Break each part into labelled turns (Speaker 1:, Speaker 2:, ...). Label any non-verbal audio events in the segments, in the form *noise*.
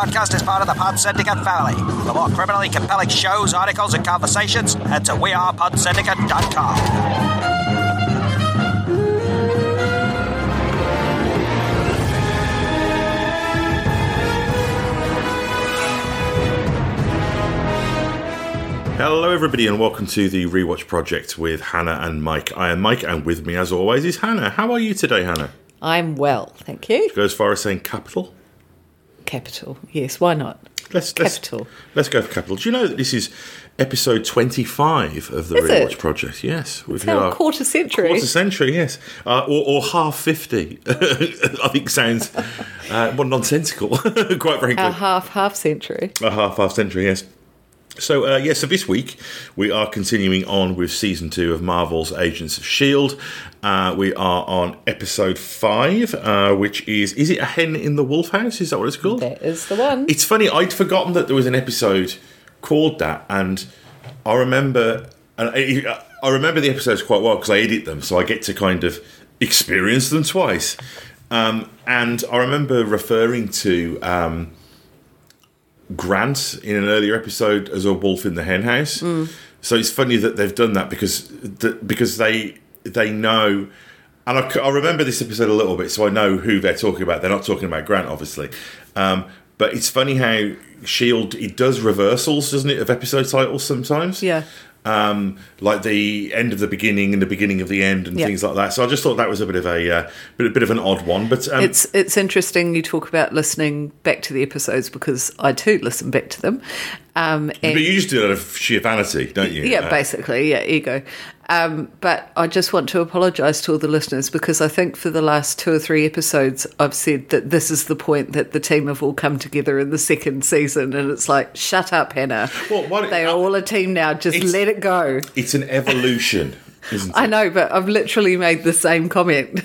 Speaker 1: podcast is part of the Pod Syndicate family. For more criminally compelling shows, articles, and conversations, head to wearepodsyndicate.com.
Speaker 2: Hello, everybody, and welcome to the Rewatch Project with Hannah and Mike. I am Mike, and with me, as always, is Hannah. How are you today, Hannah?
Speaker 3: I'm well, thank you.
Speaker 2: Go as far as saying capital.
Speaker 3: Capital, yes, why not?
Speaker 2: Let's let's,
Speaker 3: Capital.
Speaker 2: let's go for capital. Do you know that this is episode twenty-five of the
Speaker 3: Is
Speaker 2: Rewatch
Speaker 3: it?
Speaker 2: Project? Yes, we've
Speaker 3: It's our quarter century.
Speaker 2: Quarter century, yes, uh, or, or half fifty. *laughs* I think sounds uh, more nonsensical, *laughs* quite frankly.
Speaker 3: Our half half century.
Speaker 2: A half half century, yes. So uh, yeah, so this week we are continuing on with season two of Marvel's Agents of Shield. Uh, we are on episode five, uh, which is is it a hen in the wolf house? Is that what it's called?
Speaker 3: That is the one.
Speaker 2: It's funny. I'd forgotten that there was an episode called that, and I remember. And I, I remember the episodes quite well because I edit them, so I get to kind of experience them twice. Um, and I remember referring to um, Grant in an earlier episode as a wolf in the hen house. So it's funny that they've done that because the, because they they know. And I, I, remember this episode a little bit, so I know who they're talking about. They're not talking about Grant, obviously. Um, but it's funny how Shield it does reversals, doesn't it, of episode titles sometimes?
Speaker 3: yeah.
Speaker 2: Um, like the end of the beginning and the beginning of the end and
Speaker 3: Yeah.
Speaker 2: things like that. So I just thought that was a bit of a uh, bit, a bit of an odd one. But um,
Speaker 3: It's it's interesting you talk about listening back to the episodes because I too listen back to them. Um, and
Speaker 2: but you just do it out of sheer vanity, don't you?
Speaker 3: yeah,
Speaker 2: Uh,
Speaker 3: basically, yeah, ego. Um, but I just want to apologise to all the listeners because I think for the last two or three episodes I've said that this is the point that the team have all come together in the second season, and it's like, shut up, Hannah.
Speaker 2: Well, why-
Speaker 3: they are all a team now. Just let it go.
Speaker 2: It's an evolution, isn't
Speaker 3: I know, but I've literally made the same comment.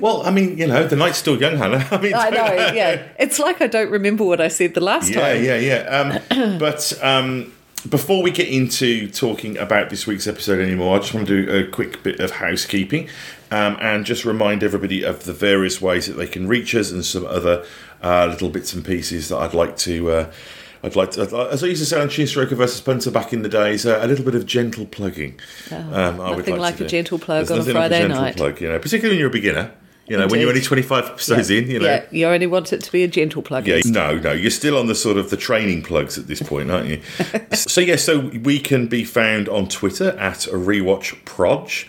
Speaker 2: well, I mean, you know, the night's still young, Hannah. *laughs* I mean,
Speaker 3: I know, yeah. It's like I don't remember what I said the last
Speaker 2: yeah,
Speaker 3: time.
Speaker 2: yeah, yeah. Um, *coughs* but um, before we get into talking about this week's episode anymore, I just want to do a quick bit of housekeeping um, and just remind everybody of the various ways that they can reach us and some other uh, little bits and pieces that I'd like to. Uh, I'd like to, as I used to say on Chinstroker versus Punter back in the days, uh, a little bit of gentle plugging. um, I would
Speaker 3: nothing like
Speaker 2: to
Speaker 3: a
Speaker 2: do.
Speaker 3: gentle plug
Speaker 2: There's
Speaker 3: on a
Speaker 2: nothing like
Speaker 3: Friday
Speaker 2: gentle
Speaker 3: night.
Speaker 2: Plug, you know, particularly when you're a beginner. You know, when you're only
Speaker 3: Indeed.
Speaker 2: 25 episodes in, you know.
Speaker 3: Yeah, you only want it to be a gentle plug.
Speaker 2: Yeah, no, no, you're still on the sort of the training plugs at this point, aren't you? *laughs* so yeah, so we can be found on Twitter at rewatchproj.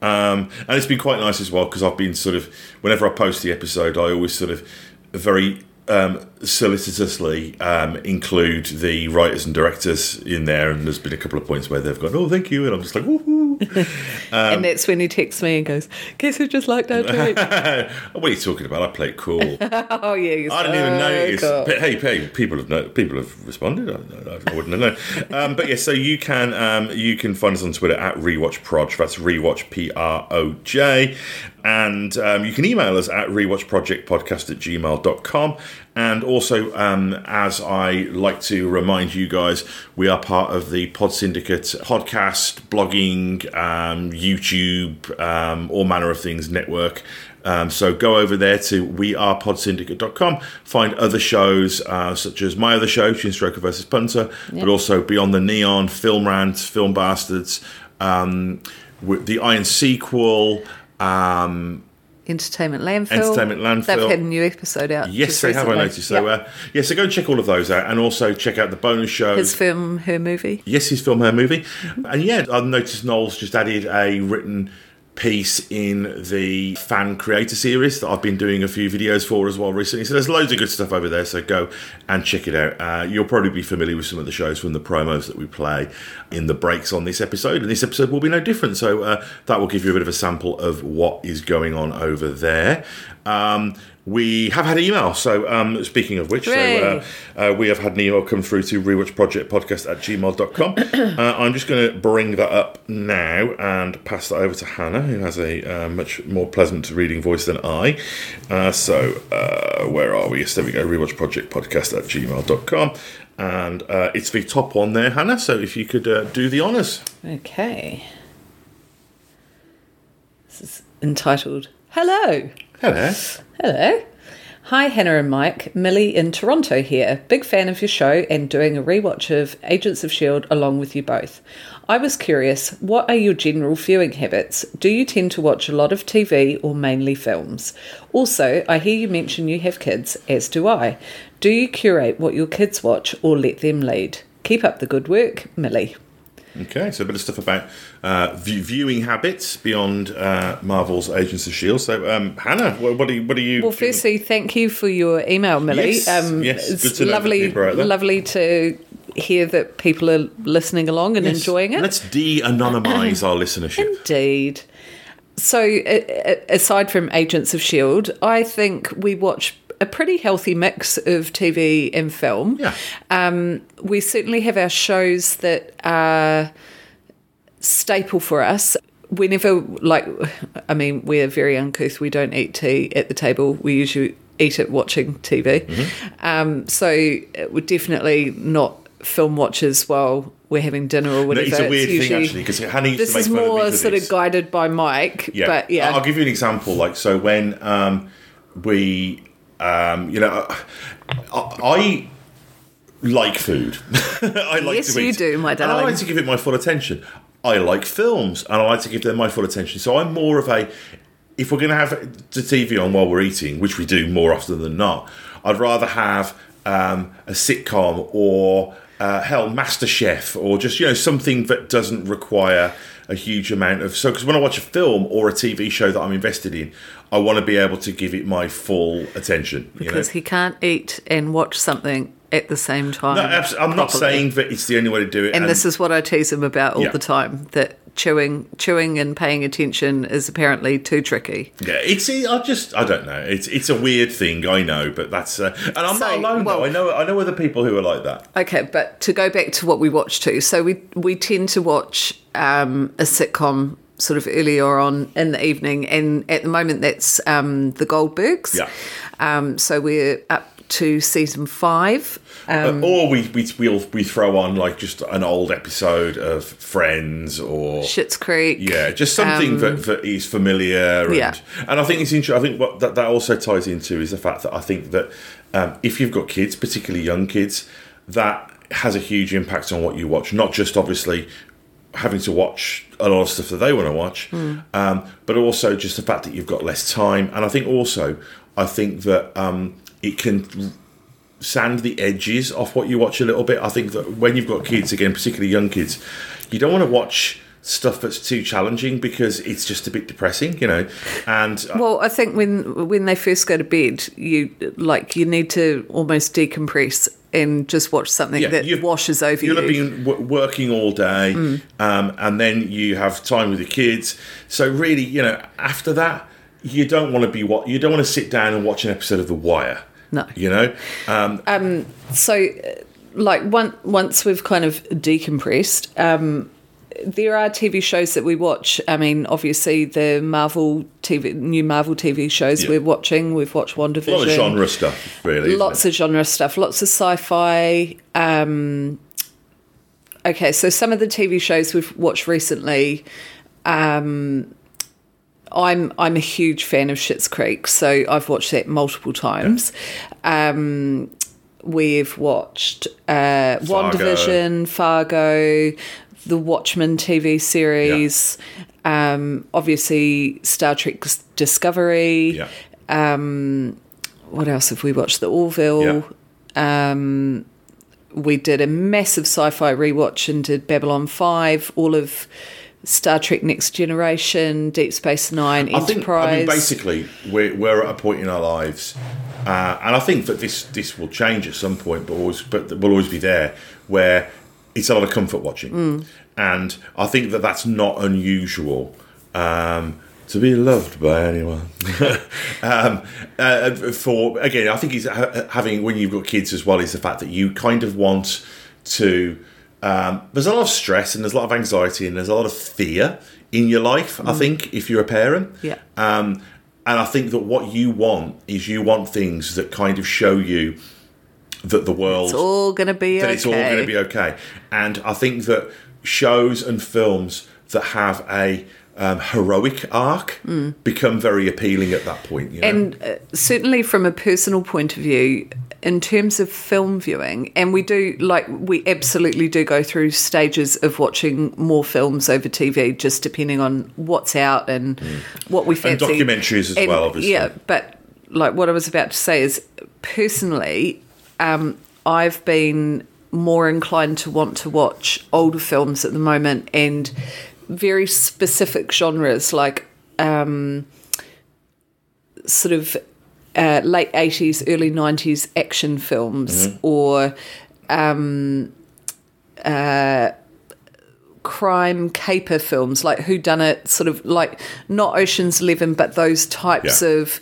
Speaker 2: Um, and it's been quite nice as well because I've been sort of whenever I post the episode, I always sort of very um, solicitously um, include the writers and directors in there, and there's been a couple of points where they've gone, "Oh, thank you," and I'm just like, "Woohoo!" *laughs*
Speaker 3: and that's when he texts me and goes, Guess who just liked our tweet? *laughs*
Speaker 2: what are you talking about? I play it cool. *laughs*
Speaker 3: oh, yeah. you're
Speaker 2: I didn't even
Speaker 3: so
Speaker 2: notice.
Speaker 3: cool.
Speaker 2: But hey, hey, people have no, people have responded. I, I, I wouldn't have known. Um, but yeah, so you can um, you can find us on Twitter at rewatchproj. That's rewatch p r o j, and um, you can email us at rewatchprojectpodcast at gmail.com. And also, um, as I like to remind you guys, we are part of the Pod Syndicate podcast, blogging, um, YouTube, um, all manner of things network. Um, so go over there to wearepodsyndicate.com, find other shows uh, such as my other show, Chinstroker versus Punter, but also Beyond the Neon, Film Rant, Film Bastards, um, the Iron Sequel. Um,
Speaker 3: Entertainment Landfill.
Speaker 2: Entertainment Landfill.
Speaker 3: They've had a new episode out.
Speaker 2: yes, they have. I noticed. So,
Speaker 3: Yep.
Speaker 2: uh, yeah, so go and check all of those out, and also check out the bonus shows.
Speaker 3: His film, her movie.
Speaker 2: Yes, his film, her movie. And yeah, I've noticed Knowles just added a written piece in the fan creator series that I've been doing a few videos for as well recently. So there's loads of good stuff over there. So go and check it out. Uh, you'll probably be familiar with some of the shows from the promos that we play in the breaks on this episode. And this episode will be no different. So uh, that will give you a bit of a sample of what is going on over there. Um, we have had an email. So, um, speaking of which, so, uh, uh, we have had an email come through to rewatchprojectpodcast at gmail.com. *coughs* uh, I'm just going to bring that up now and pass that over to Hannah, who has a uh, much more pleasant reading voice than I. Uh, so, uh, where are we? Yes, there we go. Rewatchprojectpodcast at gmail.com. And uh, it's the top one there, Hannah. So, if you could uh, do the honours.
Speaker 3: Okay. This is entitled Hello.
Speaker 2: Hello.
Speaker 3: Hello. Hi, Hannah and Mike. Millie in Toronto here. Big fan of your show and doing a rewatch of Agents of S.H.I.E.L.D. along with you both. I was curious, what are your general viewing habits? Do you tend to watch a lot of TV or mainly films? Also, I hear you mention you have kids, as do I. Do you curate what your kids watch or let them lead? Keep up the good work, Millie.
Speaker 2: Okay, so a bit of stuff about uh, view- viewing habits beyond uh, Marvel's Agents of Shield. So, um, Hannah, what, what do you? What do you?
Speaker 3: Well, firstly, thank you for your email, Millie. Um,
Speaker 2: Yes, yes,
Speaker 3: It's
Speaker 2: to
Speaker 3: lovely,
Speaker 2: people are out there.
Speaker 3: lovely to hear that people are listening along and
Speaker 2: Yes.
Speaker 3: enjoying it.
Speaker 2: Let's de-anonymize our listenership.
Speaker 3: Indeed. So, aside from Agents of S.H.I.E.L.D., I think we watch a pretty healthy mix of TV and film.
Speaker 2: Yeah.
Speaker 3: Um, we certainly have our shows that are staple for us. Whenever, like, I mean, we're very uncouth. We don't eat tea at the table. We usually eat it watching TV.
Speaker 2: Mm-hmm.
Speaker 3: Um, so we're definitely not film watchers while we're having dinner or
Speaker 2: No,
Speaker 3: whatever.
Speaker 2: it's a weird thing
Speaker 3: usually-
Speaker 2: actually because Hannah used
Speaker 3: this
Speaker 2: to make
Speaker 3: is
Speaker 2: fun of me
Speaker 3: more sort of guided by Mike,
Speaker 2: Yeah,
Speaker 3: but yeah,
Speaker 2: I'll give you an example. Like, so when um, we, um, you know, I, I like food. *laughs* I like
Speaker 3: Yes,
Speaker 2: to
Speaker 3: you
Speaker 2: eat.
Speaker 3: do, my
Speaker 2: And I like to give it my full attention. I like films, and I like to give them my full attention. So I'm more of a. If we're going to have the TV on while we're eating, which we do more often than not, I'd rather have um, a sitcom or uh, hell, MasterChef, or just you know something that doesn't require a huge amount of. So, because when I watch a film or a TV show that I'm invested in, I want to be able to give it my full attention. You know?
Speaker 3: because he can't eat and watch something at the same time.
Speaker 2: No, abs- I'm not saying that it's the only way to do it.
Speaker 3: and this is what I tease him about all
Speaker 2: Yeah.
Speaker 3: the time that chewing, chewing and paying attention is apparently too tricky.
Speaker 2: Yeah, it's. I just. I don't know. It's. It's a weird thing. I know, but that's. Uh, and I'm
Speaker 3: So,
Speaker 2: not alone.
Speaker 3: well-
Speaker 2: though. I know. I know other people who are like that.
Speaker 3: Okay, but to go back to what we watch too, so we we tend to watch um, a sitcom sort of earlier on in the evening, and at the moment that's um, the Goldbergs.
Speaker 2: Yeah.
Speaker 3: Um, so we're up to season five. Um,
Speaker 2: Uh, or we we we'll, we throw on like just an old episode of Friends or
Speaker 3: Schitt's Creek.
Speaker 2: yeah, just something that, that is familiar. And,
Speaker 3: Um, Yeah.
Speaker 2: and I think it's interesting. I think what that, that also ties into is the fact that I think that um, if you've got kids, particularly young kids, that has a huge impact on what you watch. Not just obviously having to watch a lot of stuff that they want to watch, um, but also just the fact that you've got less time. And I think also, I think that um, it can sand the edges off what you watch a little bit. I think that when you've got kids, again, particularly young kids, you don't want to watch stuff that's too challenging because it's just a bit depressing, you know. And uh,
Speaker 3: Well, I think when when they first go to bed, you like you need to almost decompress and just watch something
Speaker 2: yeah,
Speaker 3: that washes over
Speaker 2: you'll
Speaker 3: you.
Speaker 2: have been w- working all day,
Speaker 3: Mm.
Speaker 2: um, and then you have time with the kids. So really, you know, after that, you don't want to be what you don't want to sit down and watch an episode of The Wire.
Speaker 3: No.
Speaker 2: you know. Um,
Speaker 3: so uh, like one, once we've kind of decompressed um there are TV shows that we watch. I mean, obviously the Marvel TV, new Marvel TV shows
Speaker 2: Yeah.
Speaker 3: we're watching. We've watched
Speaker 2: a lot of genre stuff, really.
Speaker 3: Lots of genre stuff. Lots of sci-fi. Um, okay, so some of the TV shows we've watched recently. Um, I'm I'm a huge fan of Schitt's Creek, so I've watched that multiple times. Um, we've watched uh, WandaVision, Fargo, the Watchmen TV series, um, obviously Star Trek Discovery.
Speaker 2: yeah.
Speaker 3: What else have we watched? The Orville. Um, we did a massive sci-fi rewatch and did Babylon Five, all of Star Trek Next Generation, Deep Space Nine,
Speaker 2: I think, I mean, basically, we're, we're at a point in our lives, uh, and I think that this this will change at some point, but always, but will always be there, where it's a lot of comfort watching,
Speaker 3: Mm.
Speaker 2: and I think that that's not unusual. Um, to be loved by anyone, *laughs* um, uh, for again, I think he's ha- having when you've got kids as well is the fact that you kind of want to. Um, there's a lot of stress and there's a lot of anxiety and there's a lot of fear in your life. I think if you're a parent,
Speaker 3: Yeah.
Speaker 2: um, and I think that what you want is you want things that kind of show you that the world
Speaker 3: it's all going to be
Speaker 2: that
Speaker 3: okay.
Speaker 2: it's all going to be okay. And I think that shows and films that have a um, heroic arc become very appealing at that point. You know?
Speaker 3: And uh, certainly from a personal point of view, in terms of film viewing, and we do like we absolutely do go through stages of watching more films over TV, just depending on what's out and what we
Speaker 2: and
Speaker 3: fancy.
Speaker 2: documentaries as well, obviously.
Speaker 3: Yeah, but like what I was about to say is, personally, um, I've been more inclined to want to watch older films at the moment and very specific genres like um, sort of uh, late 80s, early 90s action films or um, uh, crime caper films like Who Done It, sort of like not Ocean's Eleven, but those types
Speaker 2: Yeah.
Speaker 3: of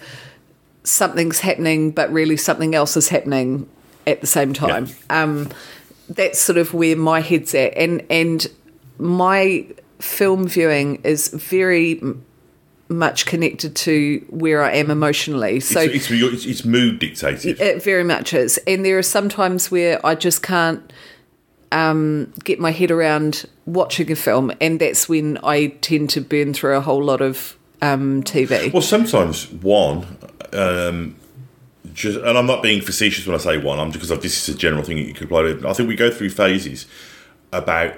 Speaker 3: something's happening, but really something else is happening at the same time. Um, that's sort of where my head's at, and and my film viewing is very much connected to where I am emotionally. So
Speaker 2: it's, it's, it's, it's mood dictated.
Speaker 3: it very much is. And there are some times where I just can't um, get my head around watching a film, and that's when I tend to burn through a whole lot of um, TV.
Speaker 2: Well, sometimes one, um, just, and I'm not being facetious when I say one. I'm because this is a general thing that you could apply to. I think we go through phases about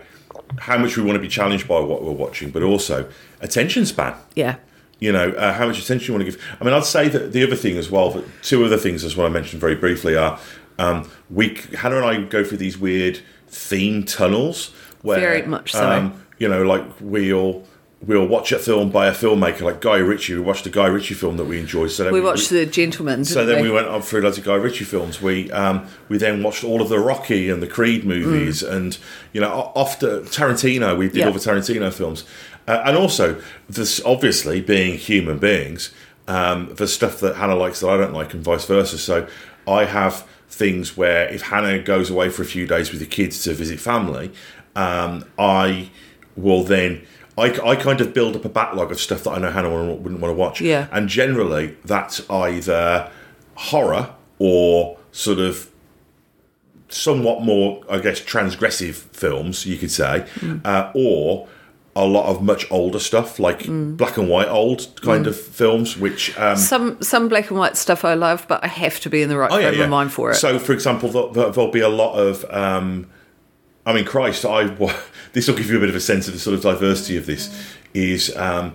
Speaker 2: how much we want to be challenged by what we're watching, but also attention span.
Speaker 3: yeah.
Speaker 2: You know, uh, how much attention you want to give. I mean, I'd say that the other thing as well, that two other things as well I mentioned very briefly are um, we, Hannah and I go through these weird theme tunnels where,
Speaker 3: Very much so.
Speaker 2: um, you know, like we'll we'll watch a film by a filmmaker like Guy Ritchie. We watched a Guy Ritchie film that we enjoyed. So then
Speaker 3: We watched The Gentleman.
Speaker 2: so then
Speaker 3: we?
Speaker 2: we went on through loads of Guy Ritchie films. We um, we then watched all of the Rocky and the Creed movies, and you know, after Tarantino, we did
Speaker 3: Yeah.
Speaker 2: all the Tarantino films, uh, and also this obviously being human beings, um, the stuff that Hannah likes that I don't like, and vice versa. So I have things where if Hannah goes away for a few days with the kids to visit family, um, I will then. I, I kind of build up a backlog of stuff that I know Hannah wouldn't wouldn't want to watch.
Speaker 3: Yeah.
Speaker 2: And generally, that's either horror or sort of somewhat more, I guess, transgressive films, you could say, uh, or a lot of much older stuff, like black and white old kind of films, which. Um,
Speaker 3: some some black and white stuff I love, but I have to be in the right
Speaker 2: Oh,
Speaker 3: frame of mind for it.
Speaker 2: So, for example, there- there- there'll be a lot of. Um, I mean, Christ, I *laughs* this will give you a bit of a sense of the sort of diversity of this. Is um,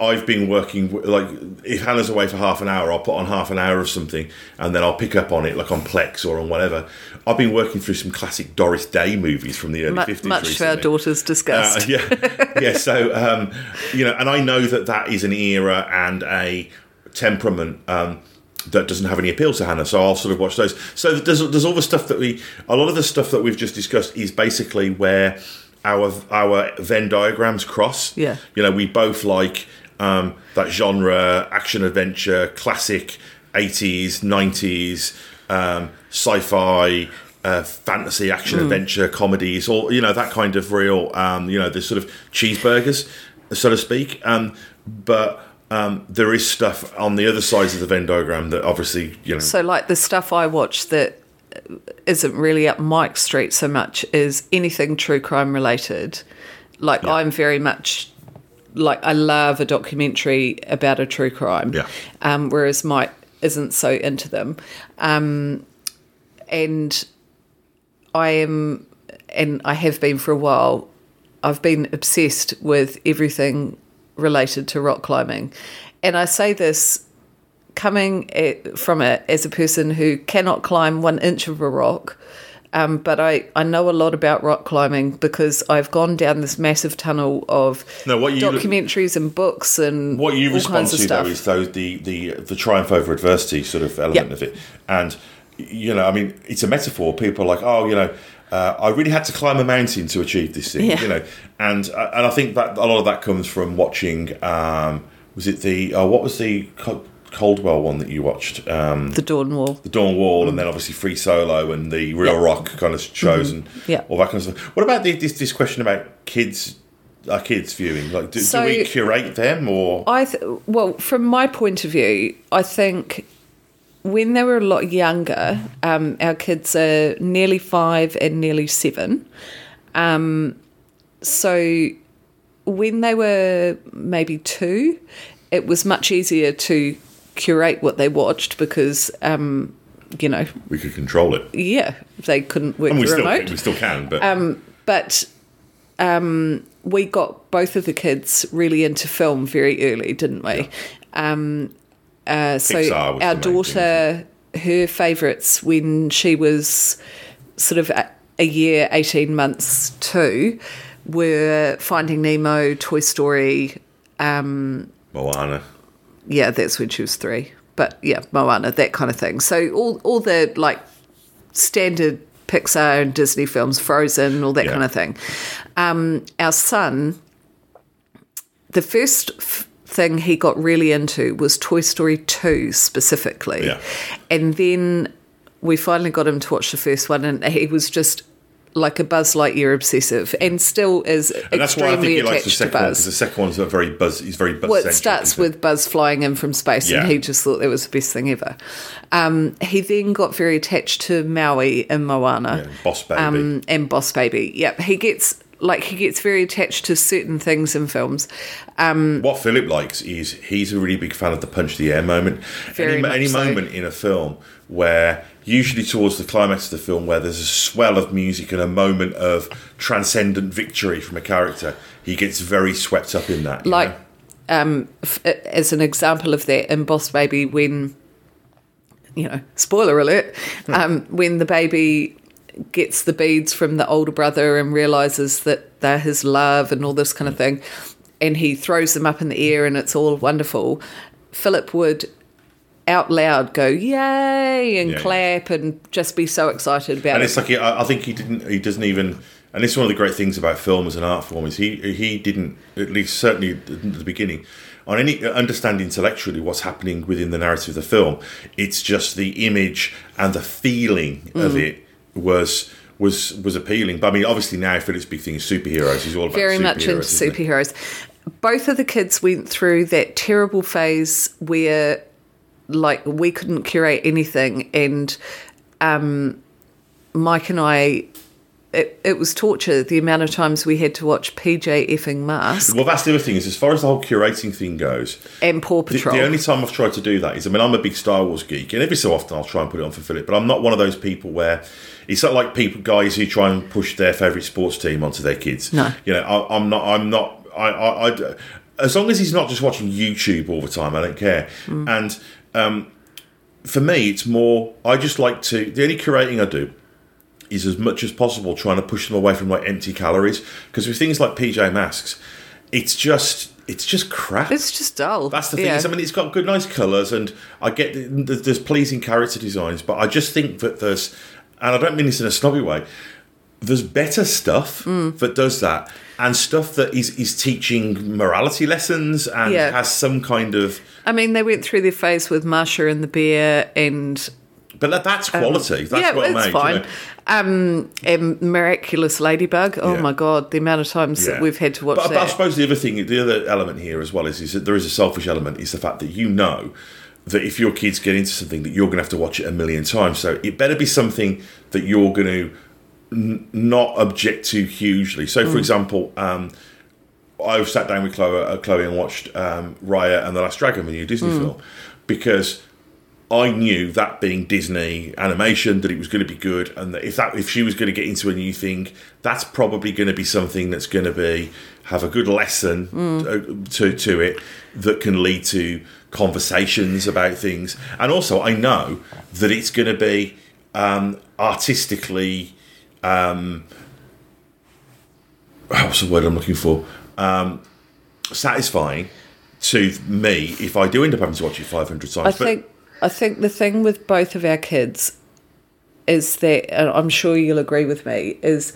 Speaker 2: I've been working like if Hannah's away for half an hour, I'll put on half an hour of something, and then I'll pick up on it like on Plex or on whatever. I've been working through some classic Doris Day movies from the early
Speaker 3: much,
Speaker 2: fifties.
Speaker 3: much to our daughter's disgust.
Speaker 2: Uh, yeah, *laughs* yeah. So um, you know, and I know that that is an era and a temperament um, that doesn't have any appeal to Hannah. So I'll sort of watch those. So there's there's all the stuff that we, a lot of the stuff that we've just discussed is basically where our our Venn diagrams cross.
Speaker 3: Yeah.
Speaker 2: You know, we both like um, that genre, action adventure, classic. 80s, 90s, um, sci-fi, uh, fantasy, action, adventure, comedies, or you know that kind of real, um, you know, the sort of cheeseburgers, so to speak. Um, but um, there is stuff on the other sides of the Venn diagram that obviously, you know,
Speaker 3: So, like the stuff I watch that isn't really up Mike Street so much is anything true crime related. Like, I'm very much like, I love a documentary about a true crime.
Speaker 2: Yeah.
Speaker 3: Um, whereas Mike isn't so into them. Um, and I am, and I have been for a while, I've been obsessed with everything related to rock climbing. And I say this coming at, from it as a person who cannot climb one inch of a rock. Um, but I, I know a lot about rock climbing because I've gone down this massive tunnel of
Speaker 2: No, what you-
Speaker 3: documentaries and books and
Speaker 2: what you respond to though is though the, the the triumph over adversity sort of element
Speaker 3: Yeah.
Speaker 2: of it and you know i mean it's a metaphor people are like oh you know uh, i really had to climb a mountain to achieve this thing
Speaker 3: Yeah.
Speaker 2: you know and uh, and i think that a lot of that comes from watching um was it the uh, what was the Caldwell one that you watched um
Speaker 3: the Dawn Wall.
Speaker 2: the Dawn Wall, and then obviously Free Solo and the
Speaker 3: Reel. Mm-hmm.
Speaker 2: Rock kind of shows and
Speaker 3: Yeah.
Speaker 2: all that kind of stuff. What about the, this this question about kids, our kids viewing? Like, do,
Speaker 3: So-
Speaker 2: do we curate them or?
Speaker 3: I th- well, from my point of view, I think when they were a lot younger, um, our kids are nearly five and nearly seven. Um, so when they were maybe two, it was much easier to curate what they watched because, um, you know,
Speaker 2: We could control it.
Speaker 3: yeah, they couldn't work
Speaker 2: And we
Speaker 3: the
Speaker 2: still,
Speaker 3: remote.
Speaker 2: we still can, but
Speaker 3: but um, we got both of the kids really into film very early, didn't we? Um, uh, so our daughter, her favourites when she was sort of a, a year, eighteen months too, were Finding Nemo, Toy Story.
Speaker 2: Moana.
Speaker 3: Yeah, that's when she was three. But yeah, Moana, that kind of thing. So all all the like standard Pixar and Disney films, Frozen, all that
Speaker 2: Yeah.
Speaker 3: kind of thing. Um, our son, the first f- thing he got really into was Toy Story 2 specifically.
Speaker 2: Yeah.
Speaker 3: And then we finally got him to watch the first one, and he was just like a Buzz Lightyear obsessive and still is
Speaker 2: And that's why I think he likes the second one because the second one's a very buzz. He's very buzz.
Speaker 3: Well, it starts with Buzz flying in from space,
Speaker 2: Yeah.
Speaker 3: and he just thought that was the best thing ever. Um, he then got very attached to Maui and Moana
Speaker 2: Boss Baby.
Speaker 3: um, and Boss Baby. Yep, he gets like he gets very attached to certain things in films.
Speaker 2: what Philip likes is he's a really big fan of the punch the air moment. Any any
Speaker 3: so.
Speaker 2: moment in a film where usually towards the climax of the film where there's a swell of music and a moment of transcendent victory from a character, he gets very swept up in that.
Speaker 3: Like um, f- as an example of that in Boss Baby, when you know, spoiler alert, um, when the baby gets the beads from the older brother and realizes that they're his love and all this kind of thing, and he throws them up in the air and it's all wonderful. Philip would out loud go yay and
Speaker 2: Yeah, yeah.
Speaker 3: clap and just be so excited about
Speaker 2: and
Speaker 3: it.
Speaker 2: And it's like I I think he didn't. He doesn't even. And this is one of the great things about film as an art form is he he didn't at least certainly at the beginning on any understand intellectually what's happening within the narrative of the film. It's just the image and the feeling of
Speaker 3: Mm.
Speaker 2: it was was was appealing. But I mean, obviously now Philip's big thing is superheroes. He's all about
Speaker 3: very much into
Speaker 2: superheroes, isn't he?
Speaker 3: superheroes. Both of the kids went through that terrible phase where, like, we couldn't curate anything, and um, Mike and I. It, it was torture the amount of times we had to watch PJ effing Mask
Speaker 2: Well, that's the other thing is as far as the whole curating thing goes.
Speaker 3: and Paw
Speaker 2: The,
Speaker 3: Patrol.
Speaker 2: the only time I've tried to do that is, I mean, I'm a big Star Wars geek, and every so often I'll try and put it on for Philip, but I'm not one of those people where it's not like people, guys who try and push their favourite sports team onto their kids.
Speaker 3: No.
Speaker 2: You know, I, I'm not, I'm not, I, I, I, as long as he's not just watching YouTube all the time, I don't care. And um, for me, it's more, I just like to, the only curating I do is as much as possible trying to push them away from like empty calories because with things like PJ Masks, it's just, it's just crap.
Speaker 3: it's just dull.
Speaker 2: That's the thing.
Speaker 3: Yeah.
Speaker 2: Is, I mean, it's got good, nice colours, and I get the, the- there's pleasing character designs, but I just think that there's, and I don't mean this in a snobby way. There's better stuff
Speaker 3: Mm.
Speaker 2: that does that, and stuff that is is teaching morality lessons and
Speaker 3: Yeah.
Speaker 2: has some kind of.
Speaker 3: I mean, they went through their phase with Masha and the bear, and
Speaker 2: But that, that's quality. that's
Speaker 3: Um, yeah,
Speaker 2: what
Speaker 3: it's
Speaker 2: made. you
Speaker 3: fine.
Speaker 2: know.
Speaker 3: Um, and Miraculous Ladybug. Oh
Speaker 2: Yeah.
Speaker 3: my god, the amount of times
Speaker 2: Yeah.
Speaker 3: that we've had to watch
Speaker 2: But, but I suppose the other thing, the other element here as well is, is that there is a selfish element. Is the fact that you know that if your kids get into something, that you're going to have to watch it a million times. So it better be something that you're going to n- not object to hugely. So,
Speaker 3: Mm.
Speaker 2: for example, um, I sat down with Chloe, uh, Chloe and watched um, Raya and the Last Dragon, the new Disney
Speaker 3: Mm.
Speaker 2: film, because I knew that being Disney animation that it was going to be good, and that if that if she was going to get into a new thing, that's probably going to be something that's going to be have a good lesson uh, to to it that can lead to conversations about things, and also I know that it's going to be um, artistically. Um, what's the word I'm looking for? Um, satisfying to me if I do end up having to watch it 500 times.
Speaker 3: I
Speaker 2: But-
Speaker 3: think I think the thing with both of our kids is that and I'm sure you'll agree with me is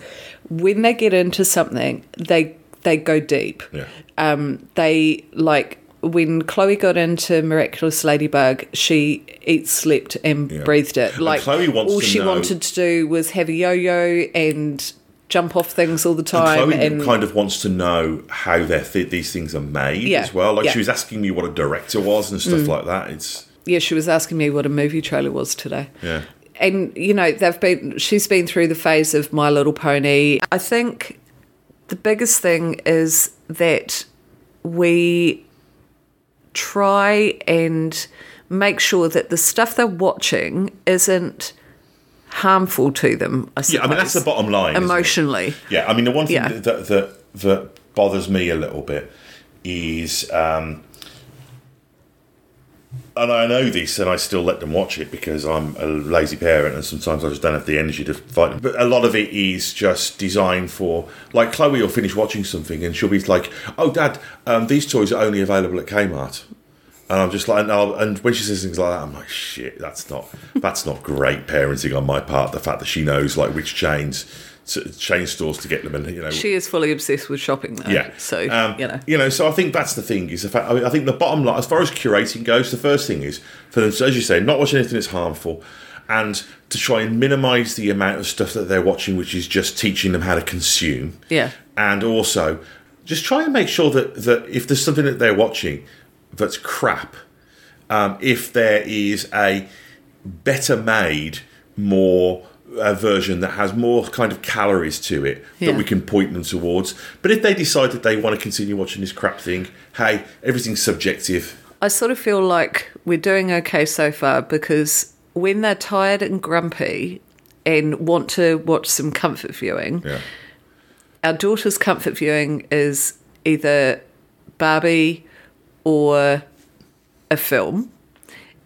Speaker 3: when they get into something they they go deep.
Speaker 2: Yeah.
Speaker 3: Um, they like when Chloe got into Miraculous Ladybug, she eat, slept, and
Speaker 2: Yeah.
Speaker 3: breathed it.
Speaker 2: And
Speaker 3: Like
Speaker 2: Chloe wants
Speaker 3: all she
Speaker 2: know-
Speaker 3: wanted to do was have a yo-yo and jump off things all the
Speaker 2: And
Speaker 3: time.
Speaker 2: Chloe
Speaker 3: And,
Speaker 2: kind of wants to know how th- these things are made
Speaker 3: Yeah,
Speaker 2: as well. Like
Speaker 3: yeah. Mm.
Speaker 2: she was asking me what a director was and stuff like that. It's
Speaker 3: yeah, she was asking me what a movie trailer was today.
Speaker 2: yeah,
Speaker 3: and you know they've been she's been through the phase of my little pony i think the biggest thing is that we try and make sure that the stuff they're watching isn't harmful to them. I
Speaker 2: Yeah, I mean that's the bottom line.
Speaker 3: Emotionally,
Speaker 2: Yeah, I mean the one thing
Speaker 3: Yeah.
Speaker 2: that, that that bothers me a little bit is, um, and I know this, and I still let them watch it because I'm a lazy parent, and sometimes I just don't have the energy to fight them. But a lot of it is just designed for, like Chloe will finish watching something, and she'll be like, "Oh, Dad, um, these toys are only available at Kmart." And I'm just like, and, and when she says things like that, I'm like, shit, that's not that's not great parenting on my part. The fact that she knows like which chains, chain stores to get them, and you know,
Speaker 3: she is fully obsessed with shopping though.
Speaker 2: yeah.
Speaker 3: So
Speaker 2: um,
Speaker 3: you know,
Speaker 2: So I think that's the thing is the fact. I, mean, I think the bottom line, as far as curating goes, the first thing is for them, as you say, not watch anything that's harmful, and to try and minimise the amount of stuff that they're watching, which is just teaching them how to consume.
Speaker 3: Yeah.
Speaker 2: And also, just try and make sure that that if there's something that they're watching that's crap, um, if there is a better made, more uh, version that has more kind of calories to it
Speaker 3: Yeah.
Speaker 2: that we can point them towards. But if they decide that they want to continue watching this crap thing, hey, everything's subjective.
Speaker 3: I sort of feel like we're doing okay so far because when they're tired and grumpy and want to watch some comfort viewing,
Speaker 2: Yeah.
Speaker 3: our daughter's comfort viewing is either Barbie or a film,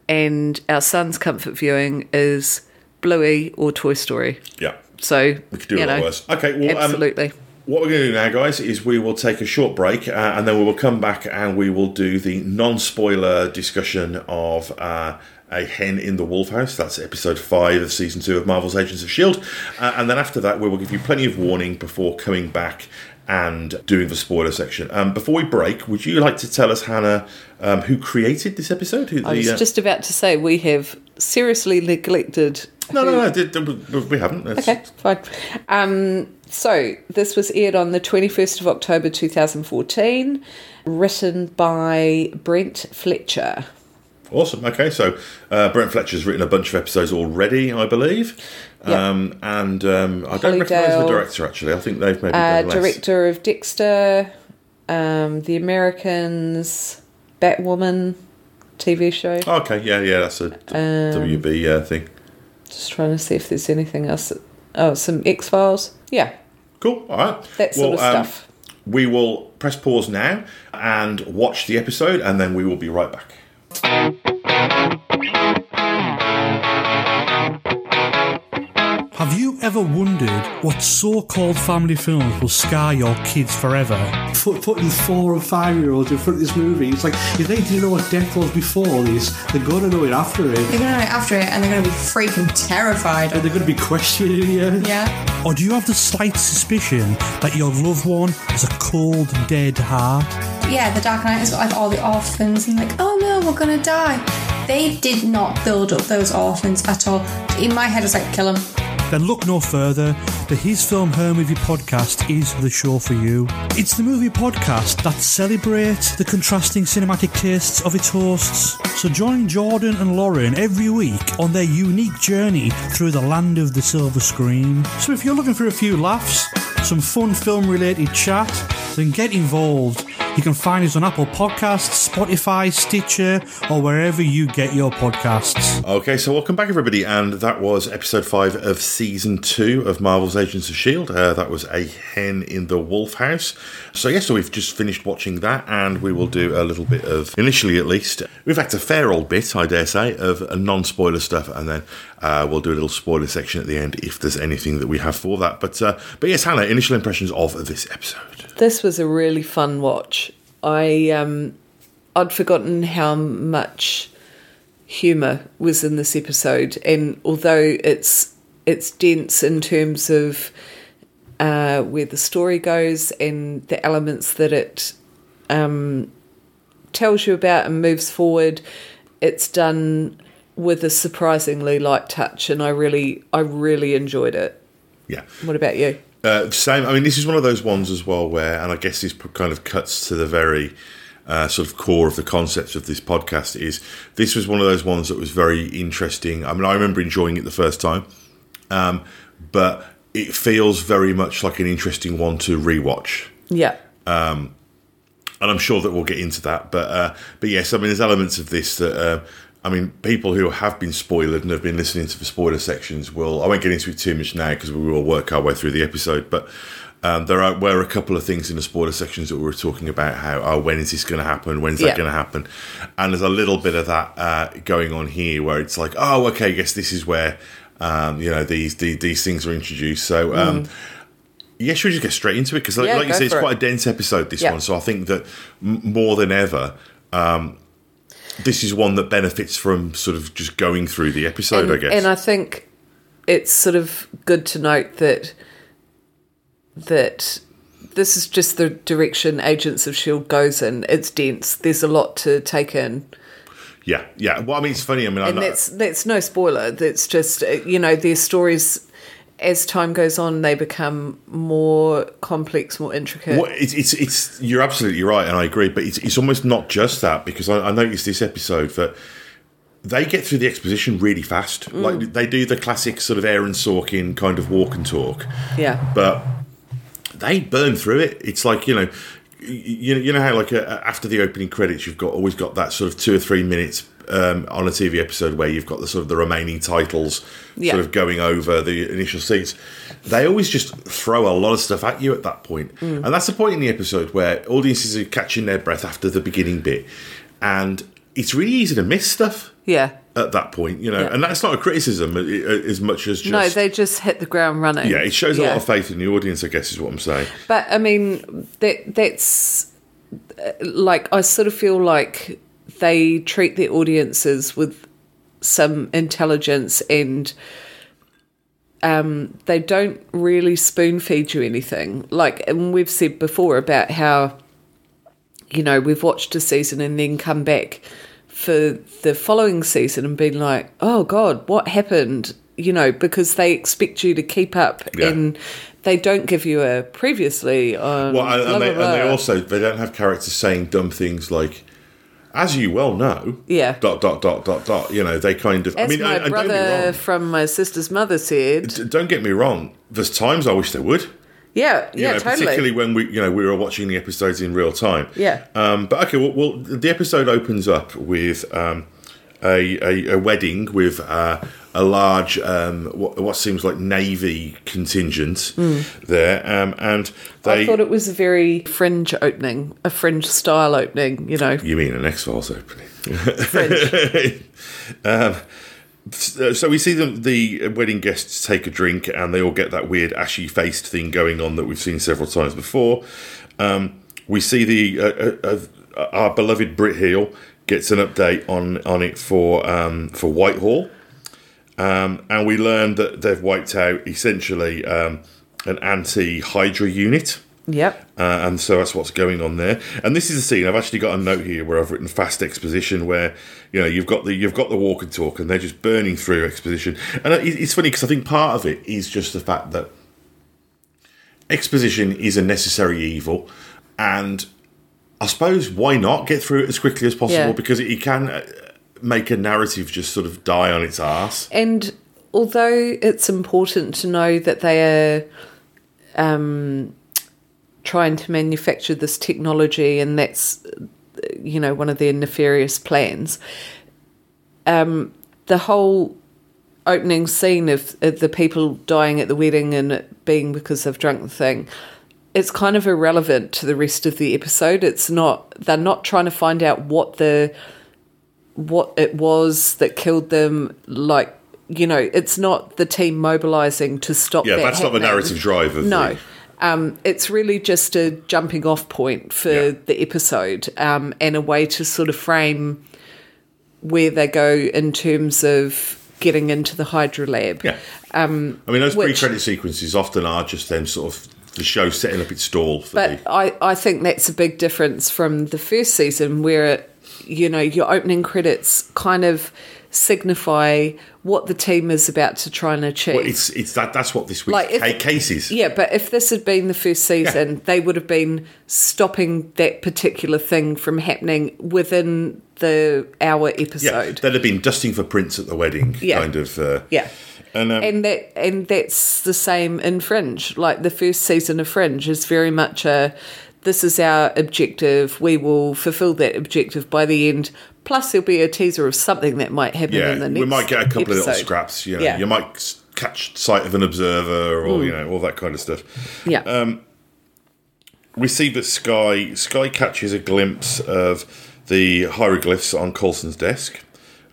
Speaker 3: and our son's comfort viewing is Bluey or Toy Story.
Speaker 2: Yeah.
Speaker 3: So
Speaker 2: We could do a lot
Speaker 3: know,
Speaker 2: worse. Okay, well, um,
Speaker 3: absolutely.
Speaker 2: What we're going to do now, guys, is we will take a short break uh, and then we will come back and we will do the non spoiler discussion of uh, A Hen in the Wolf House. That's episode five of season two of Marvel's Agents of S.H.I.E.L.D. Uh, and then after that, we will give you plenty of warning before coming back and doing the spoiler section. Um, before we break, would you like to tell us, Hannah, um, who created this episode? Who
Speaker 3: I was
Speaker 2: uh,
Speaker 3: just about to say we have seriously neglected.
Speaker 2: No,
Speaker 3: who-
Speaker 2: no, no, we haven't. It's-
Speaker 3: Okay, fine. Um, so this was aired on the 21st of October 2014, written by Brent Fletcher.
Speaker 2: Awesome. Okay, so uh, Brent Fletcher's written a bunch of episodes already, I believe. Um, and um, I don't recognise the director actually. I think they've maybe
Speaker 3: Uh, director of Dexter, um, The Americans, Batwoman TV show.
Speaker 2: Okay, yeah, yeah, that's a
Speaker 3: Um,
Speaker 2: WB uh, thing.
Speaker 3: Just trying to see if there's anything else. that- oh, some X Files. Yeah,
Speaker 2: Cool. All right.
Speaker 3: that sort of
Speaker 2: um,
Speaker 3: stuff.
Speaker 2: we will press pause now and watch the episode, and then we will be right back.
Speaker 4: Ever wondered what so called family films will scar your kids forever?
Speaker 5: Put, putting four and five year olds in front of this movie, it's like if they didn't know what death was before this, they're gonna know it after it.
Speaker 6: They're gonna know it after it and they're gonna be freaking terrified.
Speaker 5: And they're gonna be questioning you.
Speaker 6: Yeah.
Speaker 4: Or do you have the slight suspicion that your loved one has a cold, dead heart?
Speaker 6: Yeah, the Dark Knight has got like all the orphans and like, oh no, we're gonna die. They did not build up those orphans at all. In my head, it's like, kill them.
Speaker 4: Then look no further. The His Film Her Movie podcast is the show for you. It's the movie podcast that celebrates the contrasting cinematic tastes of its hosts. So join Jordan and Lauren every week on their unique journey through the land of the silver screen. So if you're looking for a few laughs, some fun film related chat, then get involved. You can find us on Apple Podcasts, Spotify, Stitcher, or wherever you get your podcasts.
Speaker 2: Okay, so welcome back, everybody, and that was episode five of season two of Marvel's Agents of Shield. Uh, that was a hen in the Wolf House. So yeah, so we've just finished watching that, and we will do a little bit of, initially at least, in fact, a fair old bit, I dare say, of non-spoiler stuff, and then uh, we'll do a little spoiler section at the end if there's anything that we have for that. But uh, but yes, Hannah, initial impressions of this episode.
Speaker 3: This was a really fun watch. I um, I'd forgotten how much humour was in this episode, and although it's it's dense in terms of uh, where the story goes and the elements that it um, tells you about and moves forward, it's done with a surprisingly light touch, and I really I really enjoyed it.
Speaker 2: Yeah.
Speaker 3: What about you?
Speaker 2: Uh, same. I mean, this is one of those ones as well where, and I guess this kind of cuts to the very uh, sort of core of the concept of this podcast. Is this was one of those ones that was very interesting. I mean, I remember enjoying it the first time, um, but it feels very much like an interesting one to rewatch.
Speaker 3: Yeah.
Speaker 2: and I'm sure that we'll get into that. But uh, but yes, I mean, there's elements of this that. I mean, people who have been spoiled and have been listening to the spoiler sections will. I won't get into it too much now because we will work our way through the episode. But um, there are, were a couple of things in the spoiler sections that we were talking about how, oh, when is this going to happen? When's
Speaker 3: Yeah.
Speaker 2: that going to happen? And there's a little bit of that uh, going on here where it's like, oh, okay, I guess this is where um, you know these, these these things are introduced. So. Um, Yeah, should we just get straight into it? Because, like,
Speaker 3: Mm. Yeah,
Speaker 2: like you say, it's
Speaker 3: for
Speaker 2: quite
Speaker 3: it.
Speaker 2: a dense episode. This
Speaker 3: Yeah.
Speaker 2: one, so I think that m- more than ever, um, this is one that benefits from sort of just going through the episode.
Speaker 3: and,
Speaker 2: I guess.
Speaker 3: and I think it's sort of good to note that that this is just the direction Agents of Shield goes in. It's dense. There's a lot to take in,
Speaker 2: yeah, yeah. Well, I mean, it's funny. I mean, I'm
Speaker 3: and
Speaker 2: not,
Speaker 3: that's that's no spoiler. That's just uh, you know their stories. As time goes on, they become more complex, more intricate.
Speaker 2: Well, it's, it's it's you're absolutely right, and I agree. But it's it's almost not just that because I, I noticed this episode that they get through the exposition really fast.
Speaker 3: Mm.
Speaker 2: Like they do the classic sort of Aaron Sorkin kind of walk and talk,
Speaker 3: Yeah,
Speaker 2: but they burn through it. It's like you know. You, you know how like uh, after the opening credits you've got always got that sort of two or three minutes um, on a TV episode where you've got the sort of the remaining titles
Speaker 3: Yeah.
Speaker 2: sort of going over the initial scenes. They always just throw a lot of stuff at you at that point.
Speaker 3: Mm.
Speaker 2: and that's the point in the episode where audiences are catching their breath after the beginning bit, and it's really easy to miss stuff
Speaker 3: yeah.
Speaker 2: at that point. You know,
Speaker 3: Yeah.
Speaker 2: and that's not a criticism uh, uh, as much as just
Speaker 3: no, they just hit the ground running.
Speaker 2: yeah, it shows a lot of faith in the audience. I guess is what I'm saying.
Speaker 3: But I mean, that that's uh, like I sort of feel like they treat their audiences with some intelligence and um, they don't really spoon feed you anything. Like, and we've said before about how you know we've watched a season and then come back for the following season and been like, oh god, what happened? You know, because they expect you to keep up
Speaker 2: Yeah.
Speaker 3: and they don't give you a previously on.
Speaker 2: Well, and,
Speaker 3: blah,
Speaker 2: and, they,
Speaker 3: blah,
Speaker 2: and they also they don't have characters saying dumb things like, "As you well know."
Speaker 3: Yeah.
Speaker 2: Dot dot dot dot dot. You know, they kind of.
Speaker 3: As
Speaker 2: I mean,
Speaker 3: my
Speaker 2: and- and don't me
Speaker 3: brother
Speaker 2: wrong.
Speaker 3: from my sister's mother said,
Speaker 2: Don't get me wrong. There's times I wish they would.
Speaker 3: yeah,
Speaker 2: You
Speaker 3: yeah,
Speaker 2: know,
Speaker 3: totally.
Speaker 2: particularly when we, you know, we were watching the episodes in real time.
Speaker 3: Yeah.
Speaker 2: Um, but okay, well, well, the episode opens up with um, a, a a wedding with uh, a large um, what, what seems like navy contingent there, um, and they.
Speaker 3: I thought it was a very fringe opening, a fringe style opening, you know.
Speaker 2: you mean an X Files opening?
Speaker 3: Fringe. *laughs*
Speaker 2: So we see them, the wedding guests take a drink, and they all get that weird ashy faced thing going on that we've seen several times before. Um, we see the uh, uh, uh, our beloved Brit Heel gets an update on on it for um, for Whitehall, um, and we learned that they've wiped out essentially um, an anti Hydra unit.
Speaker 3: yep.
Speaker 2: Uh, and so that's what's going on there. And this is a scene. I've actually got a note here where I've written fast exposition, where you know you've got the you've got the walk and talk, and they're just burning through exposition. And it's funny because I think part of it is just the fact that exposition is a necessary evil, and I suppose why not get through it as quickly as possible
Speaker 3: Yeah.
Speaker 2: because it, it can uh, make a narrative just sort of die on its ass.
Speaker 3: And although it's important to know that they are um, trying to manufacture this technology and that's, you know, one of their nefarious plans, um, the whole opening scene of, of the people dying at the wedding and it being because they've drunk the thing it's kind of irrelevant to the rest of the episode it's not they're not trying to find out what the what it was that killed them like you know it's not the team mobilizing to stop
Speaker 2: Yeah,
Speaker 3: that
Speaker 2: that's not the narrative drive of
Speaker 3: no
Speaker 2: the-
Speaker 3: um, it's really just a jumping off point for
Speaker 2: Yeah.
Speaker 3: the episode um, and a way to sort of frame where they go in terms of getting into the Hydra lab.
Speaker 2: Yeah. Um, I mean, those
Speaker 3: which-
Speaker 2: pre-credit sequences often are just them sort of the show setting up its stall for
Speaker 3: But
Speaker 2: the.
Speaker 3: I, I think that's a big difference from the first season where, you know, your opening credits kind of signify what the team is about to try and achieve.
Speaker 2: Well, it's it's that that's what this week's
Speaker 3: Like, if-
Speaker 2: ca- case is.
Speaker 3: yeah, but if this had been the first season, they would have been stopping that particular thing from happening within the hour episode.
Speaker 2: Yeah, they'd have been dusting for prints at the wedding,
Speaker 3: Yeah.
Speaker 2: kind of. Uh,
Speaker 3: Yeah.
Speaker 2: and, um,
Speaker 3: and that and that's the same in Fringe. Like the first season of Fringe is very much a this is our objective. We will fulfill that objective by the end. Plus, there'll be a teaser of something that might happen
Speaker 2: Yeah,
Speaker 3: in the next.
Speaker 2: we might get a couple of little scraps. You know,
Speaker 3: Yeah.
Speaker 2: you might catch sight of an observer, or you know, all that kind of stuff.
Speaker 3: Yeah.
Speaker 2: Um, we see that Skye Skye catches a glimpse of the hieroglyphs on Coulson's desk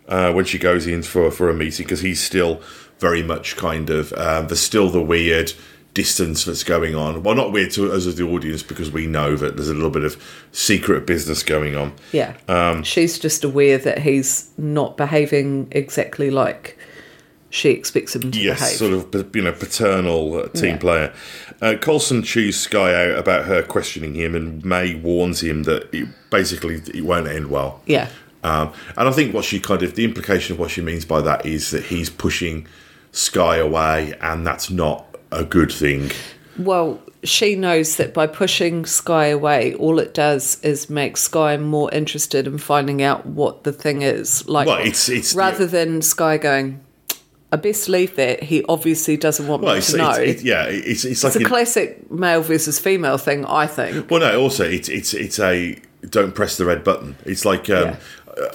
Speaker 2: uh, when she goes in for for a meeting because he's still very much kind of um, there's still the weird distance that's going on. Well, not weird to us as the audience because we know that there's a little bit of secret business going on.
Speaker 3: yeah.
Speaker 2: um,
Speaker 3: She's just aware that he's not behaving exactly like she expects him to
Speaker 2: Yes,
Speaker 3: behave.
Speaker 2: sort of you know paternal uh, team
Speaker 3: Yeah.
Speaker 2: player. Uh, Coulson chews Skye out about her questioning him, and May warns him that it, basically it won't end well.
Speaker 3: Yeah.
Speaker 2: Um, and I think what she kind of the implication of what she means by that is that he's pushing Skye away, and that's not a good thing.
Speaker 3: Well, she knows that by pushing Skye away, all it does is make Skye more interested in finding out what the thing is. Like,
Speaker 2: Well, it's- it's-
Speaker 3: rather than Skye going, "I best leave that." He obviously doesn't want
Speaker 2: Well,
Speaker 3: me to know.
Speaker 2: it's, it, yeah, it's it's like
Speaker 3: It's a classic male versus female thing, I think.
Speaker 2: Well, no. Also, it's it's it's a don't press the red button. It's like um,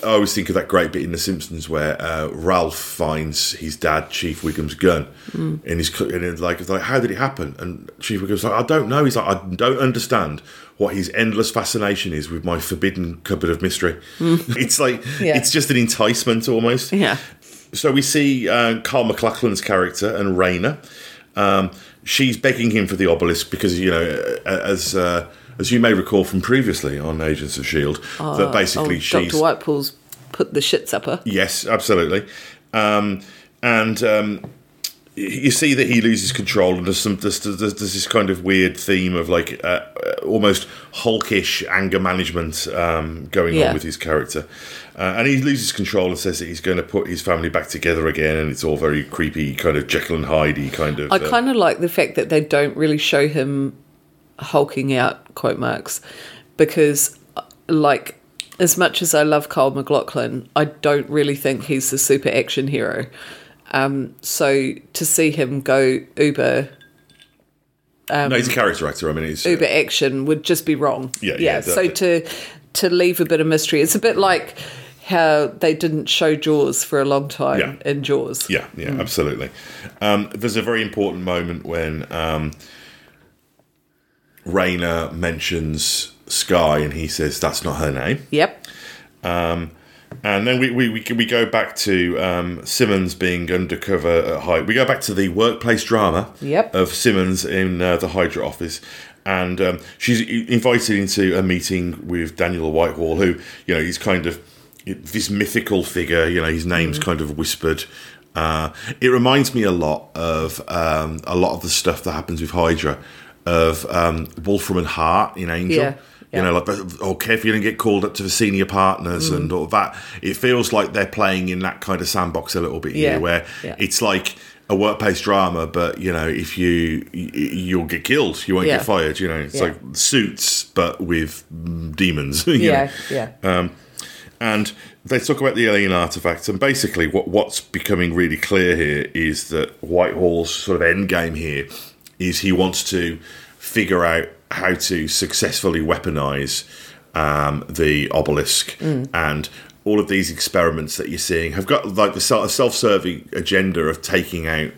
Speaker 2: I always think of that great bit in The Simpsons where uh, Ralph finds his dad, Chief Wiggum's gun,
Speaker 3: Mm.
Speaker 2: in his and it's like, it's like, how did it happen? And Chief Wiggum's like, I don't know. He's like, I don't understand what his endless fascination is with my forbidden cupboard of mystery. *laughs* It's like
Speaker 3: Mm. Yeah.
Speaker 2: it's just an enticement almost.
Speaker 3: Yeah.
Speaker 2: So we see uh, Carl MacLachlan's character and Raina. Um, she's begging him for the obelisk because you know, as uh, as you may recall from previously on Agents of Shield, that basically
Speaker 3: oh,
Speaker 2: she's
Speaker 3: Dr. Whitehall's put the shits up her.
Speaker 2: yes, absolutely, um, and. Um, you see that he loses control, and there's some there's, there's, there's this kind of weird theme of like uh, uh, almost hulkish anger management um, going
Speaker 3: Yeah.
Speaker 2: on with his character, uh, and he loses control and says that he's going to put his family back together again, and it's all very creepy, kind of Jekyll and Hyde kind of.
Speaker 3: I
Speaker 2: uh,
Speaker 3: kind of like the fact that they don't really show him hulking out, quote marks, because, like, as much as I love Carl MacLachlan, I don't really think he's the super action hero. Um, so to see him go uber
Speaker 2: no, he's a character actor. I mean, uh,
Speaker 3: uber action would just be wrong.
Speaker 2: Yeah, yeah,
Speaker 3: So
Speaker 2: that-
Speaker 3: to to leave a bit of mystery, it's a bit like how they didn't show Jaws for a long time
Speaker 2: Yeah.
Speaker 3: in Jaws.
Speaker 2: Yeah, yeah, absolutely. Um, there's a very important moment when um, Raina mentions Skye, and he says that's not her name.
Speaker 3: Yep.
Speaker 2: And then we, we, we, we go back to um, Simmons being undercover at Hydra. We go back to the workplace drama
Speaker 3: Yep.
Speaker 2: of Simmons in uh, the Hydra office. And um, she's invited into a meeting with Daniel Whitehall, who, you know, he's kind of this mythical figure. You know, his name's
Speaker 3: Mm.
Speaker 2: kind of whispered. Uh, it reminds me a lot of um, a lot of the stuff that happens with Hydra, of um, Wolfram and Hart in Angel.
Speaker 3: Yeah,
Speaker 2: You know, like, oh, careful you don't get called up to the senior partners
Speaker 3: Mm.
Speaker 2: and all that. It feels like they're playing in that kind of sandbox a little bit
Speaker 3: Yeah,
Speaker 2: here, where it's like a workplace drama, but you know, if you you'll get killed, you won't get fired. You know, it's like suits, but with mm, demons. *laughs*
Speaker 3: Yeah.
Speaker 2: know.
Speaker 3: Yeah.
Speaker 2: Um, and they talk about the alien artifacts, and basically, what what's becoming really clear here is that Whitehall's sort of end game here is he wants to figure out how to successfully weaponize um, the obelisk. And all of these experiments that you're seeing have got like the self- self-serving agenda of taking out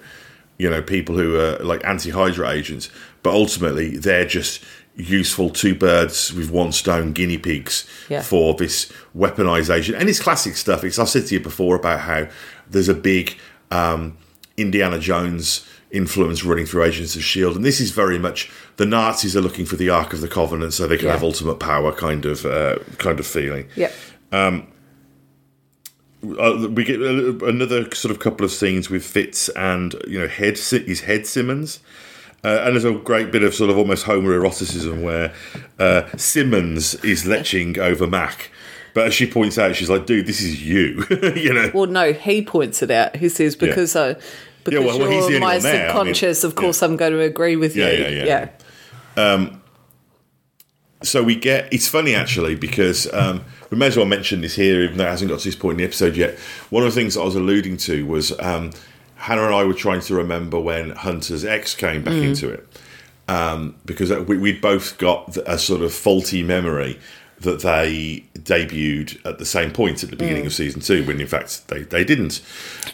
Speaker 2: you know people who are like anti-hydra agents. But ultimately they're just useful two birds with one stone guinea pigs
Speaker 3: Yeah.
Speaker 2: for this weaponization. And it's classic stuff. It's i've said to you before about how there's a big um, indiana jones influence running through agents of shield and this is very much the nazis are looking for the ark of the covenant so they can
Speaker 3: Yeah.
Speaker 2: have ultimate power kind of uh, kind of feeling
Speaker 3: Yep.
Speaker 2: uh, we get another sort of couple of scenes with Fitz and you know head his head Simmons. Uh, and there's a great bit of sort of almost homoeroticism where uh, Simmons is leching over Mac, but as she points out, she's like, "Dude, this is you," *laughs* you know.
Speaker 3: Well, no, he points it out. He says, because I. Because
Speaker 2: well, well, he's the
Speaker 3: you're
Speaker 2: only
Speaker 3: my
Speaker 2: one there. I mean,
Speaker 3: subconscious, of course, I'm going to agree with
Speaker 2: Yeah,
Speaker 3: you.
Speaker 2: yeah, yeah. so we get it's funny actually because um, we may as well mention this here even though it hasn't got to this point in the episode yet one of the things i was alluding to was um, hannah and i were trying to remember when hunter's x came back into it um, because we, we'd both got a sort of faulty memory that they debuted at the same point at the beginning
Speaker 3: Mm.
Speaker 2: of season two, when in fact they, they didn't.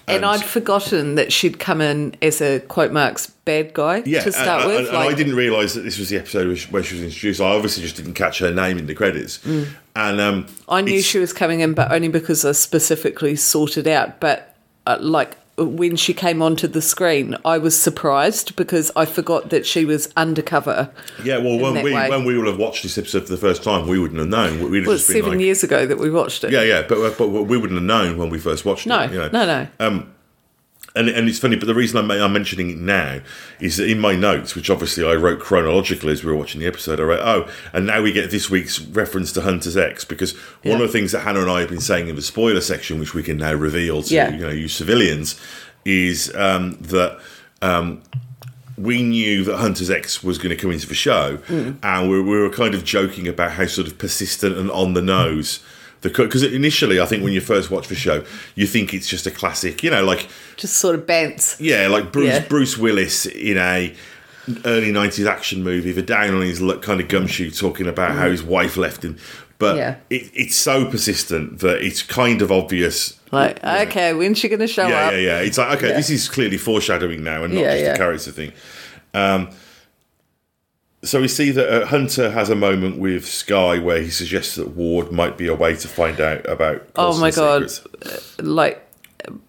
Speaker 3: And, I'd forgotten that she'd come in as a quote marks bad guy
Speaker 2: Yeah,
Speaker 3: to start
Speaker 2: and,
Speaker 3: with.
Speaker 2: and- and I didn't realise that this was the episode where she, was introduced. I obviously just didn't catch her name in the credits, and um,
Speaker 3: Mm. I knew she was coming in, but only because I specifically sorted out. But uh, like when she came onto the screen, I was surprised because I forgot that she was undercover.
Speaker 2: Yeah, well, when we
Speaker 3: way.
Speaker 2: when we would have watched this episode for the first time, we wouldn't have known. We'd have
Speaker 3: Well,
Speaker 2: just
Speaker 3: it's
Speaker 2: been
Speaker 3: seven
Speaker 2: like,
Speaker 3: years ago that we watched it.
Speaker 2: Yeah, yeah, but but we wouldn't have known when we first watched
Speaker 3: No,
Speaker 2: it. You know?
Speaker 3: no, no.
Speaker 2: Um, And, and it's funny, but the reason I'm, I'm mentioning it now is that in my notes, which obviously I wrote chronologically as we were watching the episode, I wrote, oh, and now we get this week's reference to Hunter's X, because one
Speaker 3: Yeah.
Speaker 2: of the things that Hannah and I have been saying in the spoiler section, which we can now reveal to
Speaker 3: Yeah.
Speaker 2: you know you civilians, is um, that um, we knew that Hunter's X was going to come into the show,
Speaker 3: Mm.
Speaker 2: and we, we were kind of joking about how sort of persistent and on the nose. Because initially, I think when you first watch the show, you think it's just a classic, you know, like
Speaker 3: Just sort of bants.
Speaker 2: yeah, like Bruce
Speaker 3: Yeah.
Speaker 2: Bruce Willis in a early nineties action movie, the down on his luck kind of gumshoe, talking about how his wife left him. But
Speaker 3: Mm. Yeah.
Speaker 2: it, it's so persistent that it's kind of obvious.
Speaker 3: Like, okay, when's she going to show
Speaker 2: Yeah,
Speaker 3: up?
Speaker 2: yeah, yeah. It's like okay, this is clearly foreshadowing now, and not just a character thing. Um, so we see that uh, Hunter has a moment with Skye where he suggests that Ward might be a way to find out about.
Speaker 3: Oh my God.
Speaker 2: secrets.
Speaker 3: Like,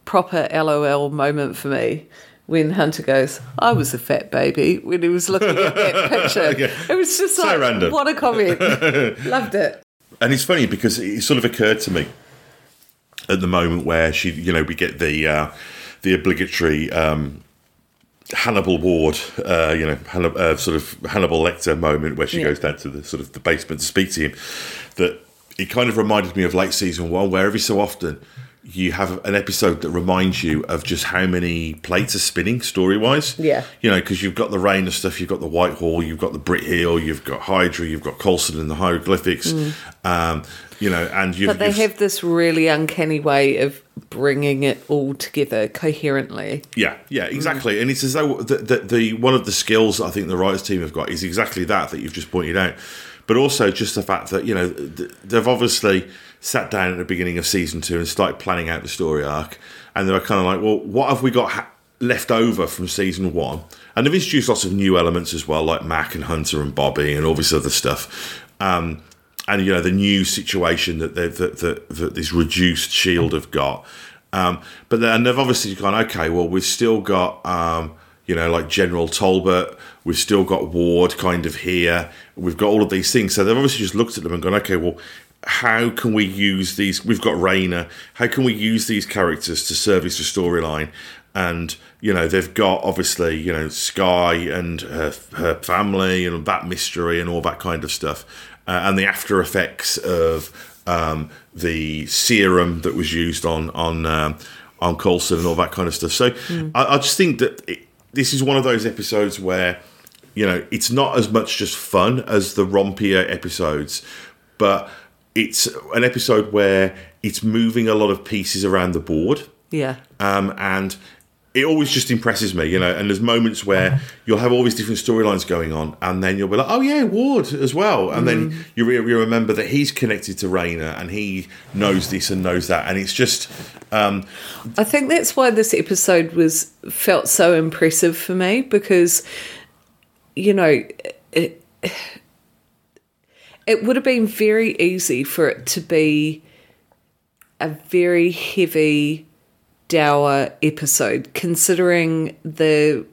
Speaker 3: proper LOL moment for me. When Hunter goes, I was a fat baby when he was looking at that *laughs* picture.
Speaker 2: Yeah.
Speaker 3: It was just
Speaker 2: So
Speaker 3: like,
Speaker 2: random.
Speaker 3: what a comment. *laughs* Loved it.
Speaker 2: And it's funny because it sort of occurred to me at the moment where she, you know, we get the uh, the obligatory um, Hannibal Ward, uh, you know, Hannibal, uh, sort of Hannibal Lecter moment where she
Speaker 3: Yeah.
Speaker 2: goes down to the sort of the basement to speak to him. That it kind of reminded me of late season one, where every so often you have an episode that reminds you of just how many plates are spinning story wise.
Speaker 3: Yeah.
Speaker 2: You know, because you've got the Raina stuff, you've got the Whitehall, you've got the Brit Hill, you've got Hydra, you've got Coulson and the hieroglyphics. Um, you know, and you've,
Speaker 3: Mm. But they have this really uncanny way of bringing it all together coherently.
Speaker 2: Yeah, yeah, exactly. And it's as though the, the, the one of the skills I think the writers team have got is exactly that that you've just pointed out, but also just the fact that you know they've obviously sat down at the beginning of season two and started planning out the story arc, and they were kind of like, well, what have we got ha- left over from season one? And they've introduced lots of new elements as well, like Mac and Hunter and Bobby and all this other stuff. Um, and you know the new situation that that, that, that this reduced shield have got. Um, but then they've obviously gone, okay, well we've still got um, you know like General Talbot, we've still got Ward kind of here, we've got all of these things. So they've obviously just looked at them and gone, okay, well how can we use these? We've got Raina. How can we use these characters to service the storyline? And you know they've got obviously you know Skye and her her family and that mystery and all that kind of stuff, uh, and the after effects of um, the serum that was used on on um, on Coulson and all that kind of stuff. So I, I just think that it, this is one of those episodes where you know it's not as much just fun as the rompier episodes, but it's an episode where it's moving a lot of pieces around the board
Speaker 3: Yeah.
Speaker 2: um, and it always just impresses me, you know. And there's moments where you'll have all these different storylines going on, and then you'll be like, "Oh yeah, Ward as well," and then you, re- you remember that he's connected to Raina and he knows this and knows that, and it's just um,
Speaker 3: I think that's why this episode was felt so impressive for me because, you know, it, it would have been very easy for it to be a very heavy, dour episode, considering the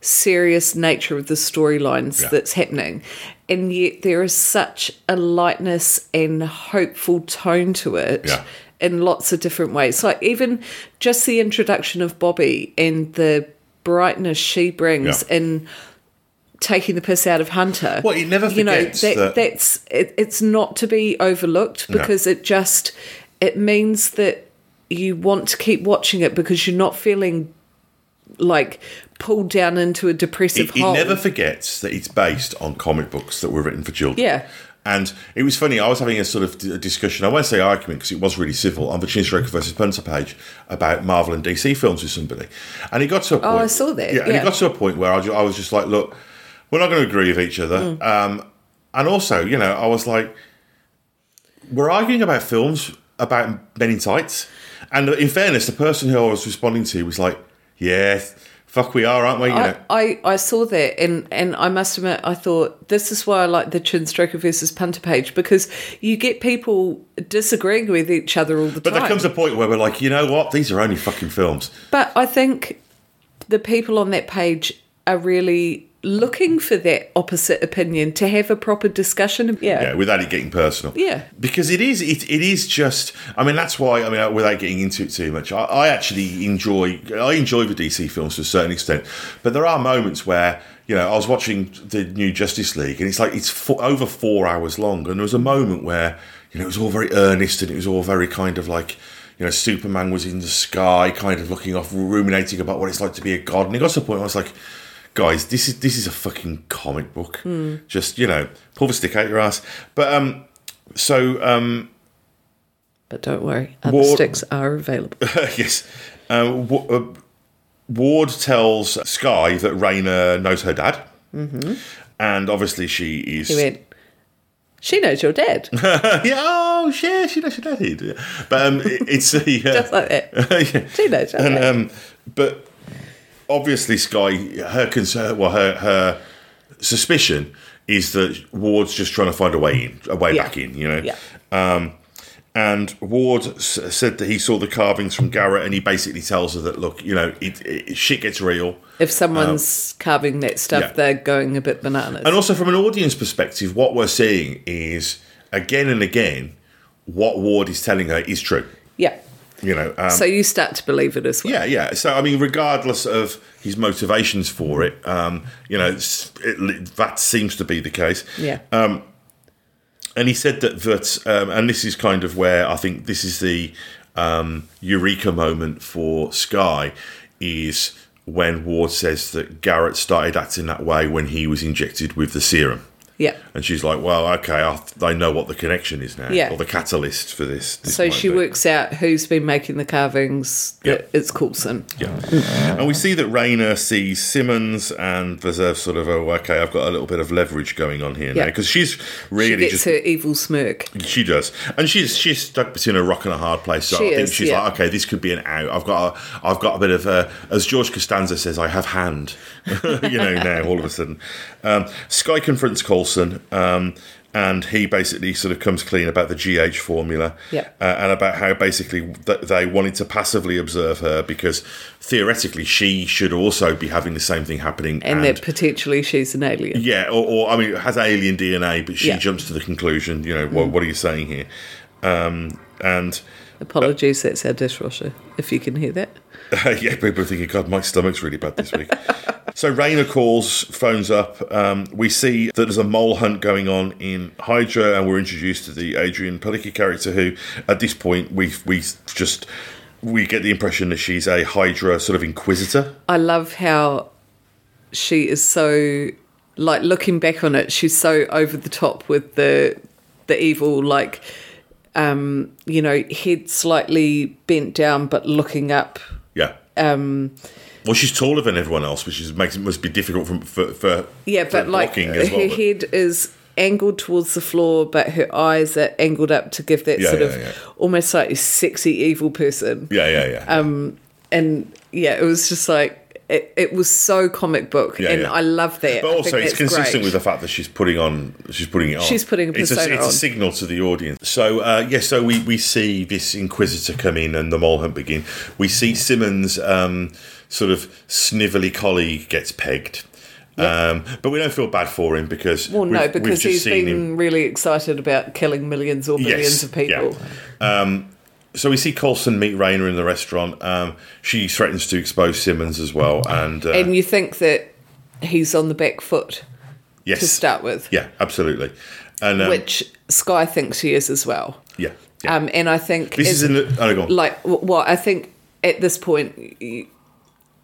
Speaker 3: serious nature of the storylines
Speaker 2: Yeah.
Speaker 3: that's happening. And yet there is such a lightness and hopeful tone to it
Speaker 2: Yeah.
Speaker 3: in lots of different ways. Like even just the introduction of Bobby and the brightness she brings
Speaker 2: Yeah.
Speaker 3: in taking the piss out of Hunter.
Speaker 2: Well, it never
Speaker 3: you know
Speaker 2: forgets
Speaker 3: that,
Speaker 2: that-
Speaker 3: that's it, it's not to be overlooked
Speaker 2: No.
Speaker 3: because it just it means that you want to keep watching it because you're not feeling like pulled down into a depressive
Speaker 2: it
Speaker 3: hole.
Speaker 2: never forgets that it's based on comic books that were written for children.
Speaker 3: Yeah.
Speaker 2: And it was funny. I was having a sort of d- discussion. I won't say argument because it was really civil on the Chinstroker versus Punter page about Marvel and DC films with somebody, and it got to a point.
Speaker 3: Oh, I saw that,
Speaker 2: Yeah, and
Speaker 3: yeah.
Speaker 2: it got to a point where I, I was just like, look. We're not going to agree with each other.
Speaker 3: Mm.
Speaker 2: Um, and also, you know, I was like, we're arguing about films about Men in Tights. And in fairness, the person who I was responding to was like, yeah, fuck, we are, aren't we? You know,
Speaker 3: I, I, I saw that and, and I must admit I thought this is why I like the chin stroker versus punter page because you get people disagreeing with each other all the
Speaker 2: but
Speaker 3: time.
Speaker 2: But there comes a point where we're like, you know what? These are only fucking films.
Speaker 3: But I think the people on that page are really looking for that opposite opinion to have a proper discussion. Yeah.
Speaker 2: Yeah, without it getting personal.
Speaker 3: Yeah.
Speaker 2: because it is it, it is just. I mean, that's why. I mean, uh, without getting into it too much, I, I actually enjoy. I enjoy the DC films to a certain extent, but there are moments where you know I was watching the new Justice League, and it's like it's fo- over four hours long, and there was a moment where you know it was all very earnest, and it was all very kind of like. You know, Superman was in the sky, kind of looking off, ruminating about what it's like to be a god, and it got to the point where I was like, guys, this is this is a fucking comic book. Just you know, pull the stick out your ass. But um, so um,
Speaker 3: But don't worry, other
Speaker 2: Ward-
Speaker 3: sticks are available. *laughs*
Speaker 2: yes, uh, Wa- uh, Ward tells Skye that Raina knows her dad, mm-hmm. and obviously she is.
Speaker 3: He went, She knows your dad. *laughs*
Speaker 2: yeah, oh shit, she knows her dad. Yeah. But um, it- it's a *laughs* uh,
Speaker 3: Just like that.
Speaker 2: yeah.
Speaker 3: She knows your
Speaker 2: and um, but obviously Skye, her concern, well, her her suspicion is that Ward's just trying to find a way in, a way
Speaker 3: Yeah.
Speaker 2: back in. You know.
Speaker 3: Yeah.
Speaker 2: Um, and Ward s- said that he saw the carvings from Garrett, and he basically tells her that, look, you know, it, it, shit gets real.
Speaker 3: if someone's carving that stuff,
Speaker 2: um, yeah.
Speaker 3: they're going a bit bananas.
Speaker 2: And also, from an audience perspective, what we're seeing is again and again, what Ward is telling her is true.
Speaker 3: yeah.
Speaker 2: You know, um,
Speaker 3: So you start to believe it as well.
Speaker 2: Yeah, yeah. So I mean, regardless of his motivations for it, um, you know, it, that seems to be the case.
Speaker 3: Yeah.
Speaker 2: Um, And he said that that, um, and this is kind of where I think this is the um, eureka moment for Skye, is when Ward says that Garrett started acting that way when he was injected with the serum.
Speaker 3: Yeah.
Speaker 2: And she's like, "Well, okay, I, I know what the connection is now,
Speaker 3: Yeah.
Speaker 2: or the catalyst for this." this
Speaker 3: So she
Speaker 2: be."
Speaker 3: works out who's been making the carvings.
Speaker 2: Yeah.
Speaker 3: It's Coulson.
Speaker 2: Yeah. And we see that Raina sees Simmons, and there's a sort of, oh, okay, I've got a little bit of leverage going on here now. Because she's
Speaker 3: She
Speaker 2: really
Speaker 3: gets
Speaker 2: just.
Speaker 3: her evil smirk.
Speaker 2: She does, and she's she's stuck between a rock and a hard place. So
Speaker 3: She
Speaker 2: I think
Speaker 3: is,
Speaker 2: she's
Speaker 3: yeah.
Speaker 2: like, okay, this could be an out. I've got, a, I've got a bit of a, as George Costanza says, I have hand. *laughs* you know, now all of a sudden, um, Skye confronts Coulson, um, and he basically sort of comes clean about the GH formula,
Speaker 3: Yeah.
Speaker 2: uh, and about how basically th- they wanted to passively observe her because theoretically she should also be having the same thing happening,
Speaker 3: And, that potentially she's an alien.
Speaker 2: yeah, or, or I mean, has alien DNA, but she
Speaker 3: Yeah. Mm.
Speaker 2: jumps to the conclusion. You know, what, what are you saying here? Um, and
Speaker 3: Apologies, that's our dishwasher, if you can hear that. *laughs*
Speaker 2: yeah, people are thinking, God, my stomach's really bad this week. *laughs* so Raina calls, phones up. Um, we see that there's a mole hunt going on in Hydra, and we're introduced to the Adrianne Palicki character, who at this point we we just we get the impression that she's a Hydra sort of inquisitor.
Speaker 3: I love how she is so like looking back on it, she's so over the top with the the evil like um you know head slightly bent down but looking up.
Speaker 2: Um, well, she's taller than everyone else, which is makes it must be difficult from, for for
Speaker 3: yeah
Speaker 2: for
Speaker 3: but like her
Speaker 2: as well. but-
Speaker 3: head is angled towards the floor but her eyes are angled up to give that
Speaker 2: Yeah,
Speaker 3: sort
Speaker 2: yeah,
Speaker 3: of
Speaker 2: yeah.
Speaker 3: almost like sexy evil person
Speaker 2: yeah, yeah, yeah.
Speaker 3: Um, and yeah it was just like it, it was so comic book
Speaker 2: Yeah,
Speaker 3: and
Speaker 2: yeah.
Speaker 3: i love that
Speaker 2: But also, it's consistent
Speaker 3: great.
Speaker 2: with the fact that she's putting on, she's putting it on.
Speaker 3: She's putting a
Speaker 2: it's a,
Speaker 3: persona
Speaker 2: it's a signal to the audience. So uh, yes, so we, we see this Inquisitor come in and the mole hunt begin. We see Simmons' um, sort of snivelly colleague gets pegged. Um, but we don't feel bad for him because
Speaker 3: Well, no, because he's been
Speaker 2: him-
Speaker 3: really excited about killing millions or billions of people.
Speaker 2: yeah. So we see Coulson meet Raina in the restaurant. Um, she threatens to expose Simmons as well, and, uh,
Speaker 3: And you think that he's on the back foot
Speaker 2: yes,
Speaker 3: to start with,
Speaker 2: yeah, absolutely, and um,
Speaker 3: which Skye thinks he is as well.
Speaker 2: yeah, yeah.
Speaker 3: Um, and I think
Speaker 2: this is in the, oh,
Speaker 3: like well, I think at this point, you,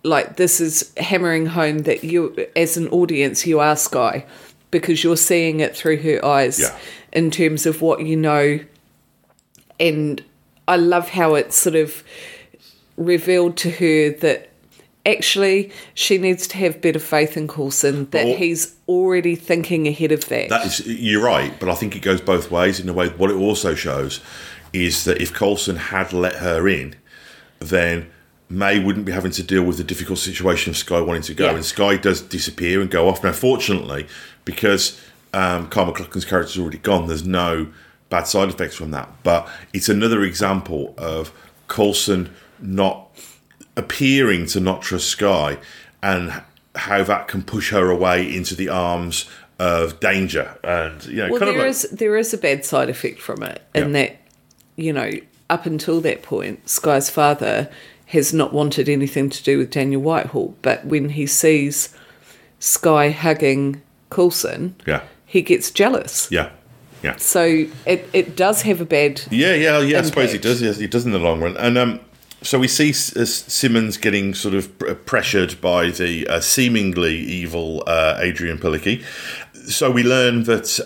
Speaker 3: like this is hammering home that you, as an audience, you are Skye because you're seeing it through her eyes
Speaker 2: Yeah.
Speaker 3: in terms of what you know. And I love how it sort of revealed to her that actually she needs to have better faith in Coulson that
Speaker 2: Well-
Speaker 3: he's already thinking ahead of that.
Speaker 2: That is, you're right, but I think it goes both ways. In a way, what it also shows is that if Coulson had let her in, then May wouldn't be having to deal with the difficult situation of Skye wanting to go,
Speaker 3: Yeah.
Speaker 2: and Skye does disappear and go off. Now, fortunately, because um, Carl MacLachlan's character's already gone, there's no bad side effects from that. But it's another example of Coulson not appearing to not trust Skye and how that can push her away into the arms of danger. And you know,
Speaker 3: well,
Speaker 2: kind of
Speaker 3: there
Speaker 2: like,
Speaker 3: is there is a bad side effect from it, in
Speaker 2: Yeah.
Speaker 3: that you know up until that point, Skye's father has not wanted anything to do with Daniel Whitehall, but when he sees Skye hugging Coulson,
Speaker 2: yeah,
Speaker 3: he gets jealous.
Speaker 2: yeah, yeah.
Speaker 3: So it, it does have a bad
Speaker 2: Yeah, yeah, yeah. I suppose it does. Yes, it does in the long run. And um, so we see S- uh, Simmons getting sort of pressured by the uh, seemingly evil uh, Adrianne Palicki. So we learn that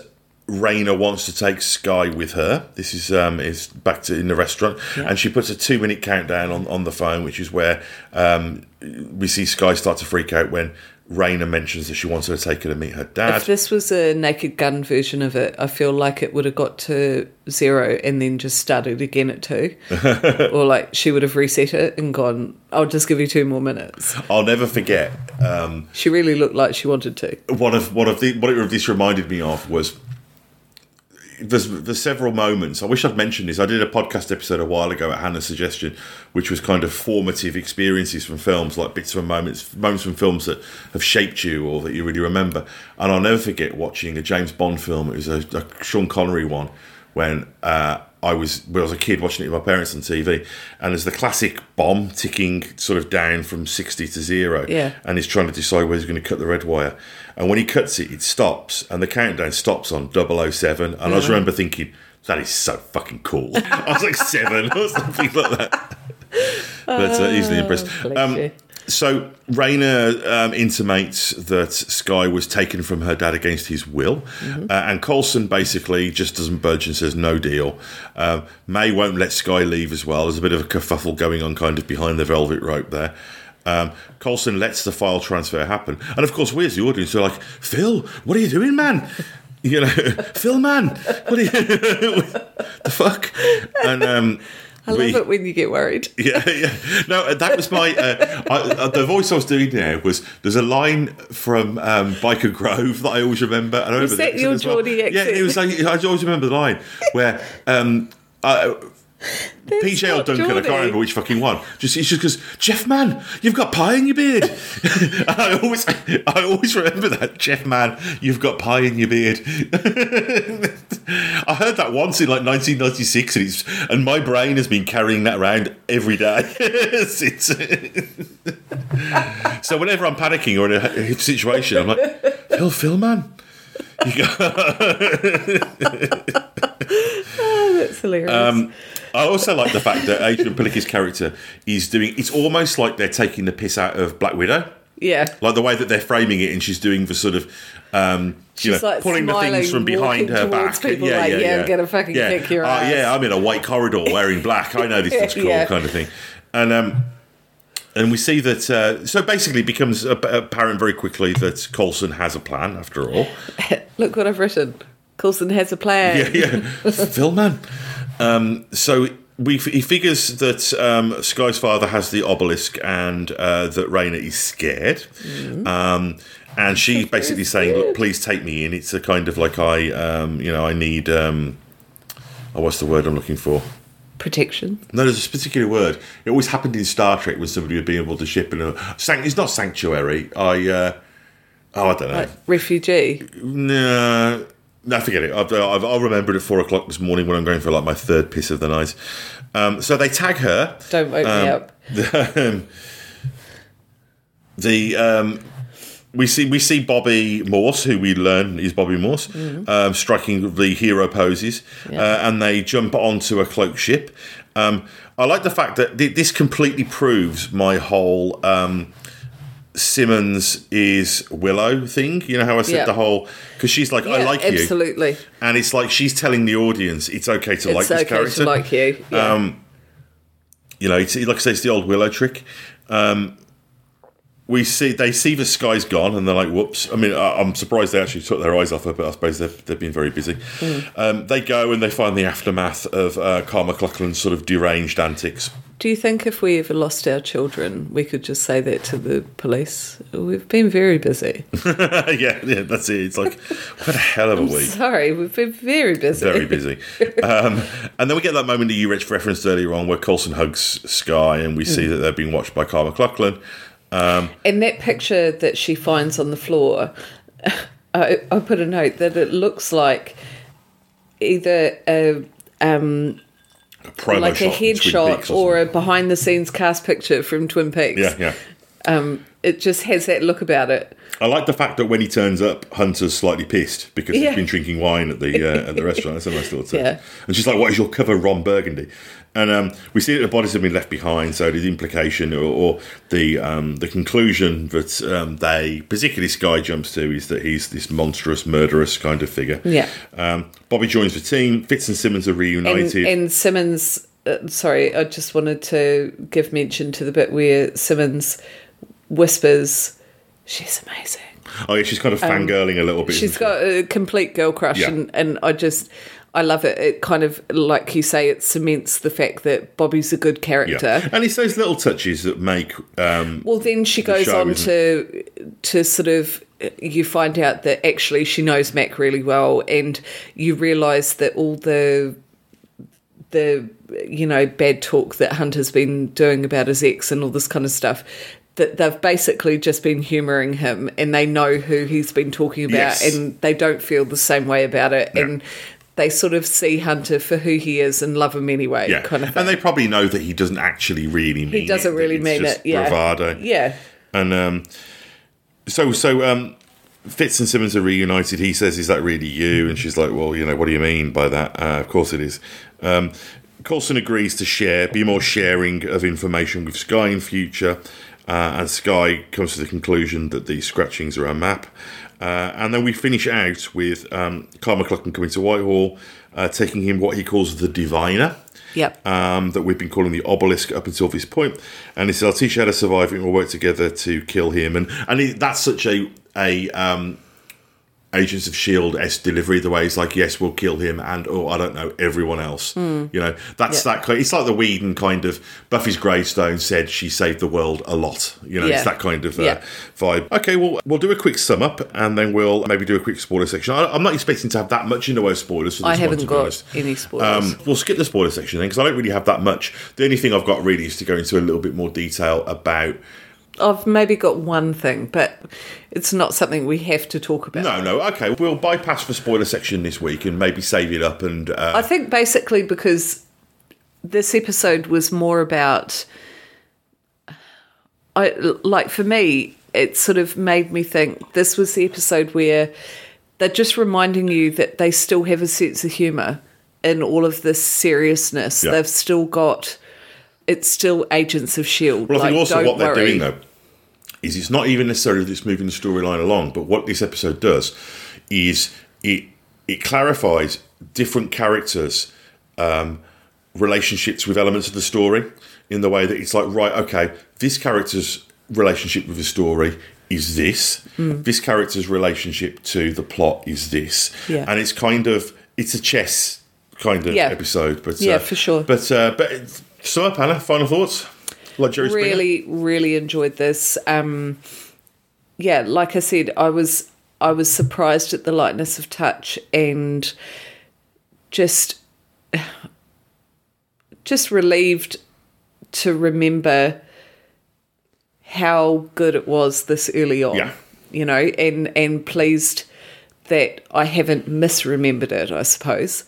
Speaker 2: Raina wants to take Skye with her. This is um, is back to in the restaurant, and she puts a two minute countdown on, on the phone, which is where um, we see Skye start to freak out when Raina mentions that she wants her to take her to meet her dad.
Speaker 3: If this was a naked gun version of it, I feel like it would have got to zero and then just started again at two. *laughs* or like she would have reset it and gone, I'll just give you two more minutes.
Speaker 2: I'll never forget. Um,
Speaker 3: She really looked like she wanted to.
Speaker 2: one of one of the what it, this reminded me of was there's, there's several moments. I wish I'd mentioned this. I did a podcast episode a while ago at Hannah's suggestion, which was kind of formative experiences from films, like bits of moments, moments from films that have shaped you or that you really remember. And I'll never forget watching a James Bond film. It was a, a Sean Connery one when uh, I was when I was a kid watching it with my parents on TV, and there's the classic bomb ticking sort of down from sixty to zero,
Speaker 3: Yeah.
Speaker 2: and he's trying to decide where he's going to cut the red wire. And when he cuts it, it stops, and the countdown stops on 007. And I just remember thinking, that is so fucking cool. *laughs* I was like seven *laughs* or something like that. But uh, easily impressed. Um, so Raina um, intimates that Skye was taken from her dad against his will, uh, and Coulson basically just doesn't budge and says no deal. Um, May won't let Skye leave as well. There's a bit of a kerfuffle going on, kind of behind the velvet rope there. Um, Coulson lets the file transfer happen, and of course, we as the audience are like, "Phil, what are you doing, man?" *laughs* You know, *laughs* Phil, man, what are you? *laughs* the fuck? And um,
Speaker 3: I love it when you get worried.
Speaker 2: yeah, yeah. No, that was my. Uh, I, uh, the voice I was doing there was there's a line from um, Byker Grove that I always remember. And I
Speaker 3: Was
Speaker 2: remember the
Speaker 3: that your
Speaker 2: as well. Yeah, it was like I always remember the line where. Um, I, PJ or Duncan, I can't remember which fucking one. Just it's just because Jeff Man, you've got pie in your beard. *laughs* and I always, I always remember that Jeff Man, you've got pie in your beard. *laughs* I heard that once in like 1996, and, it's, and my brain has been carrying that around every day *laughs* since. so whenever I'm panicking or in a, situation, I'm like, Phil, Phil, man. You go,
Speaker 3: That's hilarious.
Speaker 2: Um, I also like the fact that Adrianne Palicki's character is doing. It's almost like they're taking the piss out of Black Widow,
Speaker 3: yeah.
Speaker 2: like the way that they're framing it, and she's doing the sort of, um, you know,
Speaker 3: like,
Speaker 2: pulling the things from behind her back.
Speaker 3: people like, "Yeah, I'm gonna fucking
Speaker 2: yeah.
Speaker 3: kick your
Speaker 2: Uh,
Speaker 3: ass."
Speaker 2: Yeah, I'm in a white corridor wearing black. I know this *laughs* looks cool,
Speaker 3: Yeah.
Speaker 2: kind of thing, and um. And we see that, uh, so basically, it becomes apparent very quickly that Coulson has a plan. After all, *laughs*
Speaker 3: Look what I've written. Coulson has a plan.
Speaker 2: yeah, yeah. *laughs* Phil, man. Um, so we, he figures that um, Skye's father has the obelisk and uh, that Raina is scared. Um, and she's basically saying, "Look, please take me in." It's a kind of like I, um, you know, I need. Um, oh, what's the word I'm looking for?
Speaker 3: Protection.
Speaker 2: No, there's a particular word. It always happened in Star Trek when somebody would be able to ship in a. Sanct- it's not sanctuary. I. Uh, oh, I don't know.
Speaker 3: Like refugee.
Speaker 2: No, no, forget it. I've, I've, I'll remember it at four o'clock this morning when I'm going for like my third piss of the night. Um, so they tag her.
Speaker 3: Don't wake me
Speaker 2: Um,
Speaker 3: up.
Speaker 2: The, *laughs* the um, we see we see Bobby Morse, who we learn is Bobby Morse, um, striking the hero poses, uh, and they jump onto a cloak ship. Um, I like the fact that th- this completely proves my whole um, Simmons is Willow thing. You know how I said
Speaker 3: Yeah.
Speaker 2: the whole because she's like, I
Speaker 3: Yeah,
Speaker 2: like you,
Speaker 3: absolutely.
Speaker 2: and it's like she's telling the audience it's okay to like
Speaker 3: it's
Speaker 2: this character.
Speaker 3: to like you. Yeah.
Speaker 2: Um, you know, it's like I say, it's the old Willow trick. Um, we see they see the Skye's gone and they're like, "Whoops!" I mean, I, I'm surprised they actually took their eyes off her, but I suppose they've, they've been very busy. Um, they go and they find the aftermath of uh, Carl MacLachlan's sort of deranged antics.
Speaker 3: Do you think if we ever lost our children, we could just say that to the police? We've been very busy. *laughs*
Speaker 2: yeah, yeah, that's it. It's like, what a hell of a week.
Speaker 3: Sorry, we've been very busy.
Speaker 2: Very *laughs* busy. Um, and then we get that moment that you Rich referenced earlier on where Coulson hugs Skye and we see that they're being watched by Carl McLaughlin.
Speaker 3: And that picture that she finds on the floor, *laughs* I, I put a note that it looks like either a um,
Speaker 2: A
Speaker 3: like a headshot
Speaker 2: Peaks
Speaker 3: or a behind the scenes cast picture from Twin Peaks.
Speaker 2: Yeah, yeah.
Speaker 3: Um, it just has that look about it.
Speaker 2: I like the fact that when he turns up, Hunter's slightly pissed because
Speaker 3: Yeah.
Speaker 2: he's been drinking wine at the uh, at the *laughs* restaurant. That's a nice little touch.
Speaker 3: Yeah.
Speaker 2: And she's like, "What is your cover, Ron Burgundy?" And um, we see that the bodies have been left behind. So the implication or, or the um, the conclusion that um, they, particularly Skye, jumps to is that he's this monstrous, murderous kind of figure.
Speaker 3: Yeah.
Speaker 2: Um, Bobby joins the team. Fitz and Simmons are
Speaker 3: And,
Speaker 2: reunited.
Speaker 3: and Simmons, uh, sorry, I just wanted to give mention to the bit where Simmons whispers, "She's amazing."
Speaker 2: oh yeah, she's kind of fangirling a little bit.
Speaker 3: She's
Speaker 2: she?
Speaker 3: got a complete girl crush,
Speaker 2: Yeah.
Speaker 3: and, and I just I love it. It kind of like you say, it cements the fact that Bobby's a good character.
Speaker 2: Yeah. And it's those little touches that make um,
Speaker 3: Well, then she goes
Speaker 2: show,
Speaker 3: on to to sort of you find out that actually she knows Mac really well, and you realise that all the the you know bad talk that Hunter's been doing about his ex and all this kind of stuff. That they've basically just been humouring him, and they know who he's been talking about,
Speaker 2: Yes.
Speaker 3: and they don't feel the same way about it,
Speaker 2: Yeah.
Speaker 3: and they sort of see Hunter for who he is and love him anyway,
Speaker 2: Yeah,
Speaker 3: kind of thing.
Speaker 2: and they probably know that he doesn't actually really mean. It.
Speaker 3: He doesn't
Speaker 2: it,
Speaker 3: really mean it, yeah,
Speaker 2: Bravado.
Speaker 3: yeah.
Speaker 2: and um, so so um, Fitz and Simmons are reunited. He says, "Is that really you?" And she's like, "Well, you know, what do you mean by that?" Uh, of course, it is. Um, Coulson agrees to share, be more sharing of information with Skye in future, uh, and Skye comes to the conclusion that the scratchings are a map. Uh, and then we finish out with um, Carl MacLachlan coming to Whitehall, uh, taking him what he calls the Diviner
Speaker 3: Yep.
Speaker 2: um, that we've been calling the obelisk up until this point. And he says, "I'll teach you how to survive and We'll work together to kill him." And and he, that's such a a um, Agents of Shield s delivery. The way he's like, "Yes, we'll kill him," and oh, I don't know, everyone else. You know, that's.
Speaker 3: Yeah.
Speaker 2: that. Kind, it's like the Whedon kind of Buffy's gravestone said she saved the world a lot. You know,
Speaker 3: Yeah.
Speaker 2: it's that kind of uh,
Speaker 3: Yeah.
Speaker 2: vibe. Okay, well, we'll do a quick sum up, and then we'll maybe do a quick spoiler section. I, I'm not expecting to have that much in the way of spoilers. For this
Speaker 3: I haven't
Speaker 2: to
Speaker 3: got any spoilers.
Speaker 2: Um, we'll skip the spoiler section then because I don't really have that much. The only thing I've got really is to go into a little bit more detail about.
Speaker 3: I've maybe got one thing, but it's not something we have to talk about.
Speaker 2: No, no, okay, we'll bypass the spoiler section this week and maybe save it up. And uh,
Speaker 3: I think basically because this episode was more about I like for me it sort of made me think this was the episode where they're just reminding you that they still have a sense of humor in all of this seriousness.
Speaker 2: Yeah.
Speaker 3: They've still got it's still agents of shield.
Speaker 2: well, I think
Speaker 3: Like,
Speaker 2: also what they're doing though is it's not even necessarily that it's moving the storyline along, but what this episode does is it it clarifies different characters' um, relationships with elements of the story in the way that it's like, right, okay, this character's relationship with the story is this.
Speaker 3: Hmm.
Speaker 2: This character's relationship to the plot is this.
Speaker 3: Yeah.
Speaker 2: And it's kind of it's a chess kind of
Speaker 3: Yeah.
Speaker 2: episode. But
Speaker 3: Yeah,
Speaker 2: uh,
Speaker 3: for sure.
Speaker 2: But uh, but so up, Hannah, final thoughts? Like Jerry Springer?
Speaker 3: really really enjoyed this um yeah like i said i was i was surprised at the lightness of touch and just just relieved to remember how good it was this early on
Speaker 2: Yeah.
Speaker 3: you know and and pleased that i haven't misremembered it i suppose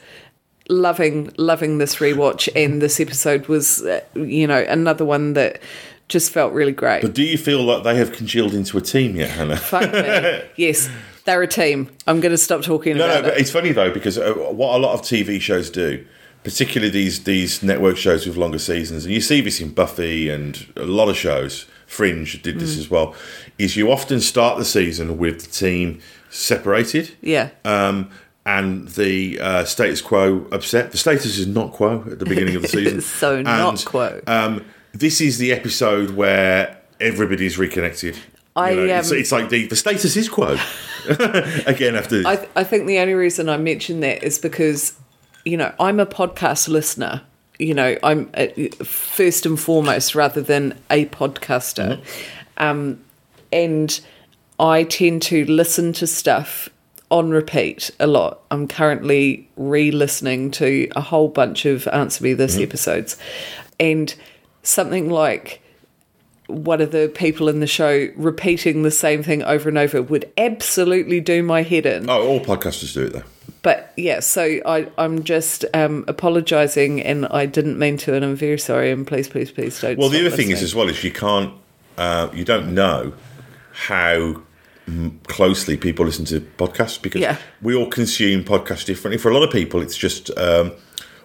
Speaker 3: loving loving this rewatch and this episode was uh, you know another one that just felt really great
Speaker 2: But do you feel like they have congealed into a team yet, Hannah?
Speaker 3: Fuck me. *laughs* yes they're a team i'm going to stop talking
Speaker 2: No,
Speaker 3: about
Speaker 2: no, but
Speaker 3: it
Speaker 2: it's funny though because uh, what a lot of TV shows do, particularly these these network shows with longer seasons, and you see this in Buffy and a lot of shows. Fringe did
Speaker 3: Mm.
Speaker 2: this as well. Is you often start the season with the team separated,
Speaker 3: yeah
Speaker 2: um, and the uh, status quo upset. The status is not quo at the beginning of the *laughs* season.
Speaker 3: So not quo.
Speaker 2: Um, this is the episode where everybody's reconnected.
Speaker 3: I,
Speaker 2: You know, it's,
Speaker 3: um,
Speaker 2: it's like the, the status is quo. *laughs* *laughs* Again, after
Speaker 3: I, th- I think the only reason I mention that is because, you know, I'm a podcast listener. You know, I'm uh, first and foremost rather than a podcaster. Um, and I tend to listen to stuff on repeat a lot. I'm currently re listening to a whole bunch of Answer Me This episodes. And something like one of the people in the show repeating the same thing over and over would absolutely do my head in.
Speaker 2: oh, all podcasters do it though.
Speaker 3: But yeah, so I, I'm just um, apologising and I didn't mean to, and I'm very sorry. And please, please, please don't.
Speaker 2: Well, the other thing is as well is you can't, uh, you don't know how mm, closely people listen to podcasts because
Speaker 3: Yeah.
Speaker 2: we all consume podcasts differently. For a lot of people, it's just um,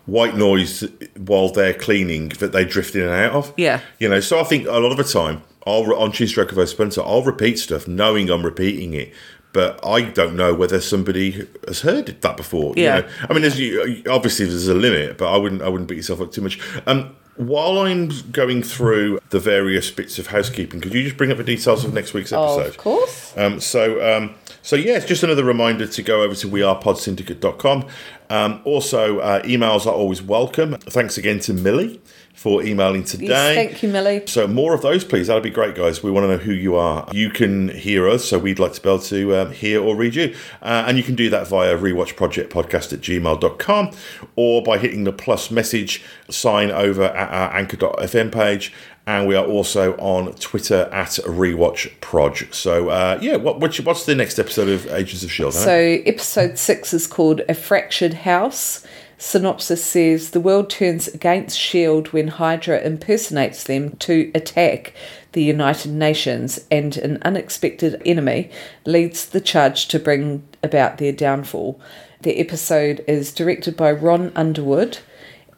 Speaker 2: white noise while they're cleaning that they drift in and out of.
Speaker 3: Yeah.
Speaker 2: you know. So I think a lot of the time, I'll on Stroke of a Spencer, I'll repeat stuff knowing I'm repeating it. But I don't know whether somebody has heard that before. you
Speaker 3: Yeah.
Speaker 2: know. I mean, there's you, obviously there's a limit, but I wouldn't I wouldn't beat yourself up too much. Um, while I'm going through the various bits of housekeeping, could you just bring up the details of next week's episode?
Speaker 3: Of course.
Speaker 2: Um, so, um, so yeah, it's just another reminder to go over to wearepodsyndicate.com. Um, also, uh, emails are always welcome. Thanks again to Millie for emailing today.
Speaker 3: Yes, thank you, Millie.
Speaker 2: So more of those, please. That'd be great, guys. We want to know who you are. You can hear us, so we'd like to be able to um, hear or read you. Uh, and you can do that via rewatchprojectpodcast at gmail.com or by hitting the plus message sign over at our anchor.fm page. And we are also on Twitter at rewatchproj. So, uh, yeah, what, what's, the next episode of Agents of S.H.I.E.L.D.?
Speaker 3: So, episode six is called A Fractured House. Synopsis says the world turns against S.H.I.E.L.D. when Hydra impersonates them to attack the United Nations, and an unexpected enemy leads the charge to bring about their downfall. The episode is directed by Ron Underwood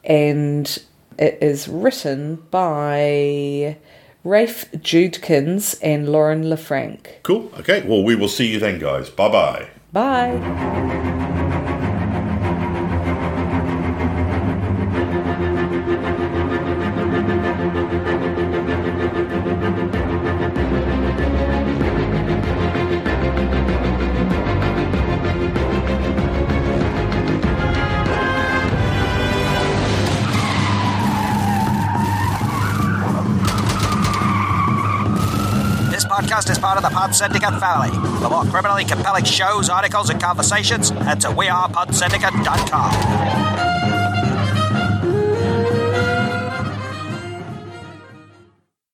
Speaker 3: and it is written by Rafe Judkins and Lauren LeFranc.
Speaker 2: Cool. Okay. Well, we will see you then, guys. Bye bye
Speaker 3: bye.
Speaker 1: Syndicate family. For more criminally compelling shows, articles, and conversations, head to wearePodsyndicate.com.